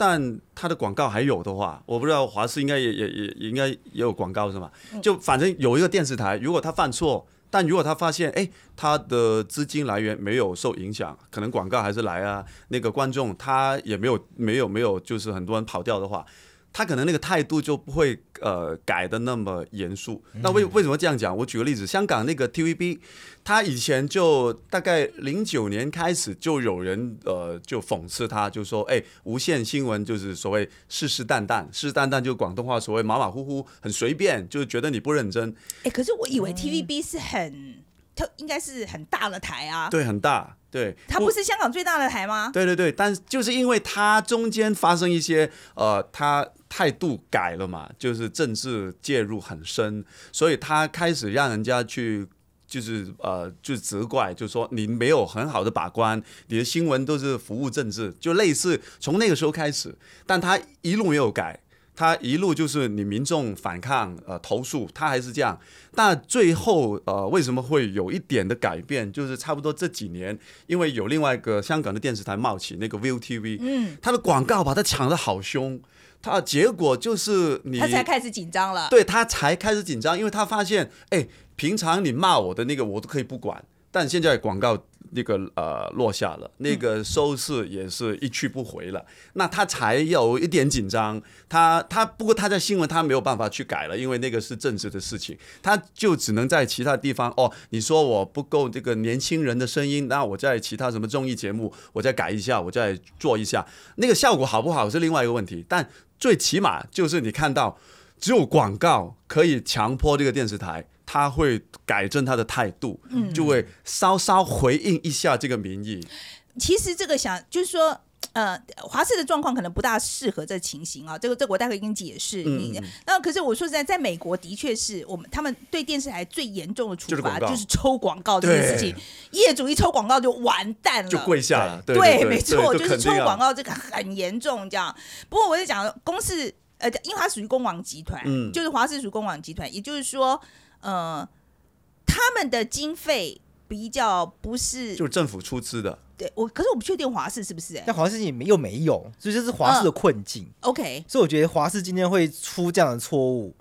B: 但他的广告还有的话，我不知道华视应该也也也也应该也有广告是吗？就反正有一个电视台，如果他犯错，但如果他发现哎，他的资金来源没有受影响，可能广告还是来啊，那个观众他也没有没有没有就是很多人跑掉的话。他可能那个态度就不会呃改的那么严肃。那为为什么这样讲？我举个例子，香港那个 TVB，他以前就大概零九年开始就有人呃就讽刺他，就说哎，无线新闻就是所谓世世淡淡，世世淡淡就广东话所谓马马虎虎，很随便，就是觉得你不认真。
A: 哎，可是我以为 TVB 是很，它应该是很大的台啊。
B: 对，很大。对，
A: 它不是香港最大的台吗？
B: 对对对，但就是因为它中间发生一些呃，他态度改了嘛，就是政治介入很深，所以他开始让人家去就是呃，就责怪，就说你没有很好的把关，你的新闻都是服务政治，就类似从那个时候开始，但他一路没有改。他一路就是你民众反抗呃投诉，他还是这样。但最后呃为什么会有一点的改变？就是差不多这几年，因为有另外一个香港的电视台冒起那个 ViuTV，嗯，他的广告把他抢得好凶，他结果就是你
A: 他才开始紧张了，
B: 对他才开始紧张，因为他发现哎，平常你骂我的那个我都可以不管，但现在广告。那个呃落下了，那个收视也是一去不回了，嗯、那他才有一点紧张。他他不过他在新闻他没有办法去改了，因为那个是政治的事情，他就只能在其他地方哦。你说我不够这个年轻人的声音，那我在其他什么综艺节目我再改一下，我再做一下，那个效果好不好是另外一个问题。但最起码就是你看到只有广告可以强迫这个电视台。他会改正他的态度，嗯，就会稍稍回应一下这个民意。
A: 其实这个想就是说，呃，华氏的状况可能不大适合这情形啊。这个，这个我待会跟你解释。嗯，那可是我说实在，在美国的确是我们他们对电视台最严重的处罚就是抽广告这件事情。业主一抽广告就完蛋了，
B: 就跪下了。对，
A: 对，没错，就是抽广告这个很严重。这样，不过我在讲公司，呃，因为它属于公网集团，嗯，就是华氏属于公网集团，也就是说。呃，他们的经费比较不是，
B: 就是政府出资的。
A: 对，我可是我不确定华视是不是、欸？
C: 但华视也没又没有，所以这是华视的困境。
A: 呃、OK，
C: 所以我觉得华视今天会出这样的错误，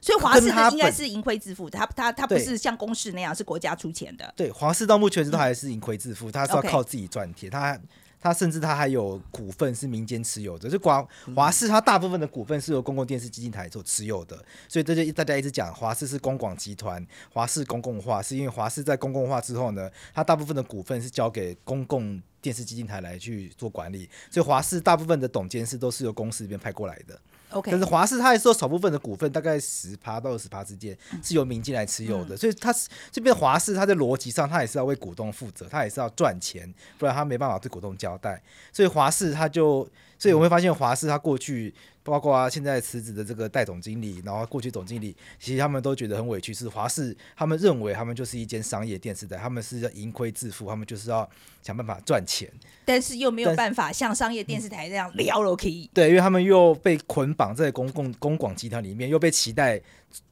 A: 所以华视应该是盈亏自负，他他他不是像公视那样是国家出钱的。
C: 对，华视到目前为止都还是盈亏自负，他是要靠自己赚钱，他。他甚至他还有股份是民间持有的，就广华视，它大部分的股份是由公共电视基金台所持有的，所以这就大家一直讲华视是公广集团，华视公共化，是因为华视在公共化之后呢，它大部分的股份是交给公共电视基金台来去做管理，所以华视大部分的董监事都是由公司这边派过来的。
A: OK，
C: 但是华视它还是有少部分的股份，大概十趴到二十趴之间是由民进来持有的，嗯、所以它是这边华视它在逻辑上，它也是要为股东负责，它也是要赚钱，不然它没办法对股东交代。所以华视它就，所以我会发现华视它过去。包括现在辞职的这个代总经理，然后过去总经理，其实他们都觉得很委屈。是华视，他们认为他们就是一间商业电视台，他们是要盈亏自负，他们就是要想办法赚钱，
A: 但是又没有办法像商业电视台这样聊了可以。
C: 对，因为他们又被捆绑在公共公广集团里面，又被期待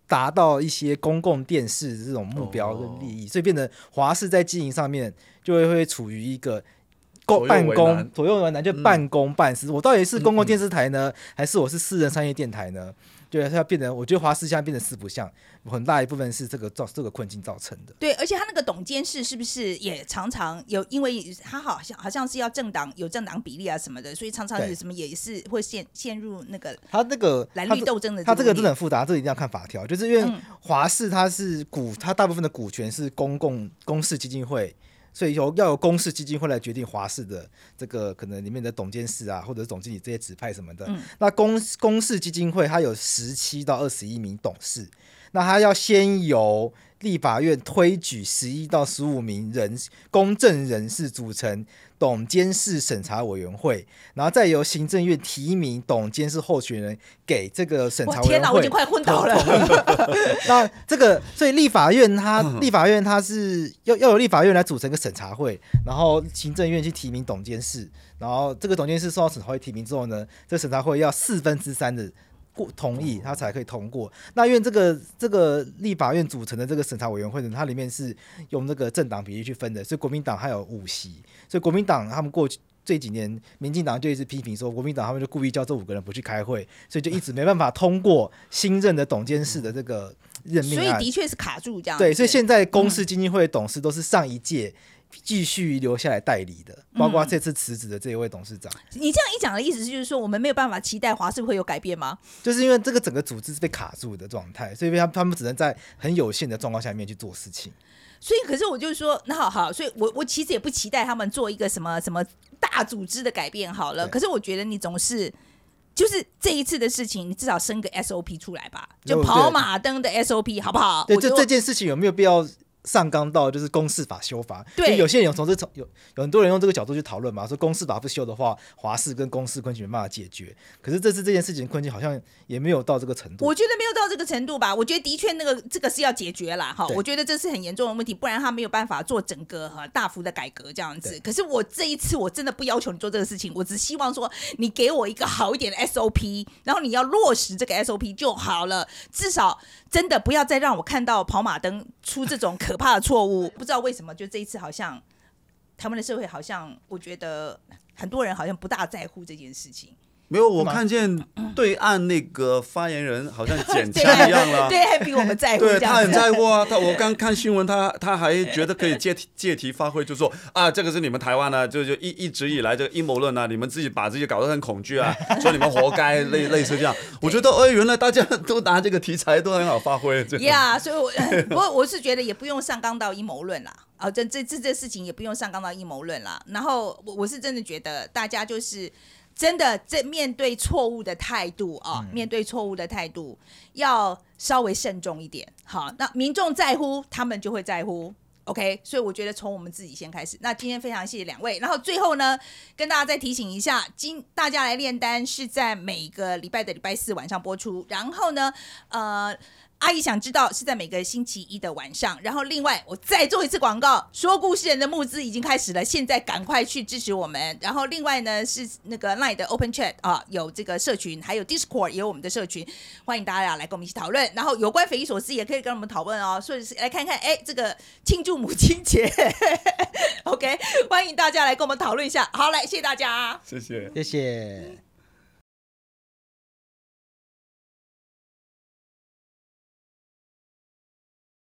C: 达到一些公共电视这种目标跟利益，哦、所以变成华视在经营上面就会会处于一个。办公左右为难，就半公半私。嗯、我到底是公共电视台呢，嗯、还是我是私人商业电台呢？对，它要变成，我觉得华视现在变成四不像，很大一部分是这个造这个困境造成的。
A: 对，而且他那个董监事是不是也常常有？因为他好像好像是要政党有政党比例啊什么的，所以常常有什么也是会陷陷入那个
C: 他那个
A: 蓝绿斗争的。
C: 他这个真的很复杂，这一定要看法条，就是因为华视它是股，它大部分的股权是公共公视基金会。所以由要由公司基金会来决定华氏的这个可能里面的董监事啊，或者总经理这些指派什么的。嗯、那公公司基金会它有十七到二十一名董事，那它要先由立法院推举十一到十五名人公正人士组成。董监事审查委员会，然后再由行政院提名董监事候选人给这个审查委员会。天哪，
A: 我已经快昏倒了。
C: 那这个，所以立法院它，立法院它是要要由立法院来组成一个审查会，然后行政院去提名董监事，然后这个董监事受到审查会提名之后呢，这个审查会要四分之三的过同意，他才可以通过。那因为这个这个立法院组成的这个审查委员会呢，它里面是用那个政党比例去分的，所以国民党还有五席。所以国民党他们过去这几年，民进党就一直批评说，国民党他们就故意叫这五个人不去开会，所以就一直没办法通过新任的董监事的这个任命。
A: 所以的确是卡住这样。
C: 对，所以现在公司基金会的董事都是上一届继续留下来代理的，包括这次辞职的这一位董事长。
A: 你这样一讲的意思是就是说，我们没有办法期待华视会有改变吗？
C: 就是因为这个整个组织是被卡住的状态，所以他他们只能在很有限的状况下面去做事情。
A: 所以，可是我就是说，那好好，所以我我其实也不期待他们做一个什么什么大组织的改变好了。可是我觉得你总是，就是这一次的事情，你至少生个 SOP 出来吧，就跑马灯的 SOP 好不好？
C: 对，就这件事情有没有必要？上纲到就是公式法修法，对，有些人有从这从有有很多人用这个角度去讨论嘛，说公式法不修的话，华氏跟公式困境没办法解决。可是这次这件事情困境好像也没有到这个程度。
A: 我觉得没有到这个程度吧，我觉得的确那个这个是要解决啦。哈，我觉得这是很严重的问题，不然他没有办法做整个哈大幅的改革这样子。可是我这一次我真的不要求你做这个事情，我只希望说你给我一个好一点的 SOP，然后你要落实这个 SOP 就好了，至少真的不要再让我看到跑马灯出这种可怕错误。不知道为什么，就这一次好像他们的社会好像，我觉得很多人好像不大在乎这件事情。
B: 没有，我看见对岸那个发言人好像减枪 一样了。
A: 对，还比我们在乎。
B: 对，他很在乎啊，他我刚看新闻，他他还觉得可以借题借题发挥，就说啊，这个是你们台湾呢、啊，就就一一直以来这个阴谋论啊，你们自己把自己搞得很恐惧啊，说你们活该，类类似这样。我觉得，哎，原来大家都拿这个题材都很好发挥。
A: 呀，yeah, 所以我 不过我是觉得也不用上纲到阴谋论啦，啊，这这这这事情也不用上纲到阴谋论啦。然后我我是真的觉得大家就是。真的，在面对错误的态度啊，嗯、面对错误的态度要稍微慎重一点。好，那民众在乎，他们就会在乎。OK，所以我觉得从我们自己先开始。那今天非常谢谢两位，然后最后呢，跟大家再提醒一下，今大家来炼丹是在每个礼拜的礼拜四晚上播出。然后呢，呃。阿姨想知道是在每个星期一的晚上，然后另外我再做一次广告，说故事人的募资已经开始了，现在赶快去支持我们。然后另外呢是那个 Line 的 Open Chat 啊，有这个社群，还有 Discord 也有我们的社群，欢迎大家来跟我们一起讨论。然后有关匪夷所思也可以跟我们讨论哦，所以是来看看哎这个庆祝母亲节，OK，欢迎大家来跟我们讨论一下。好，来谢谢大家，
B: 谢谢，
C: 谢谢。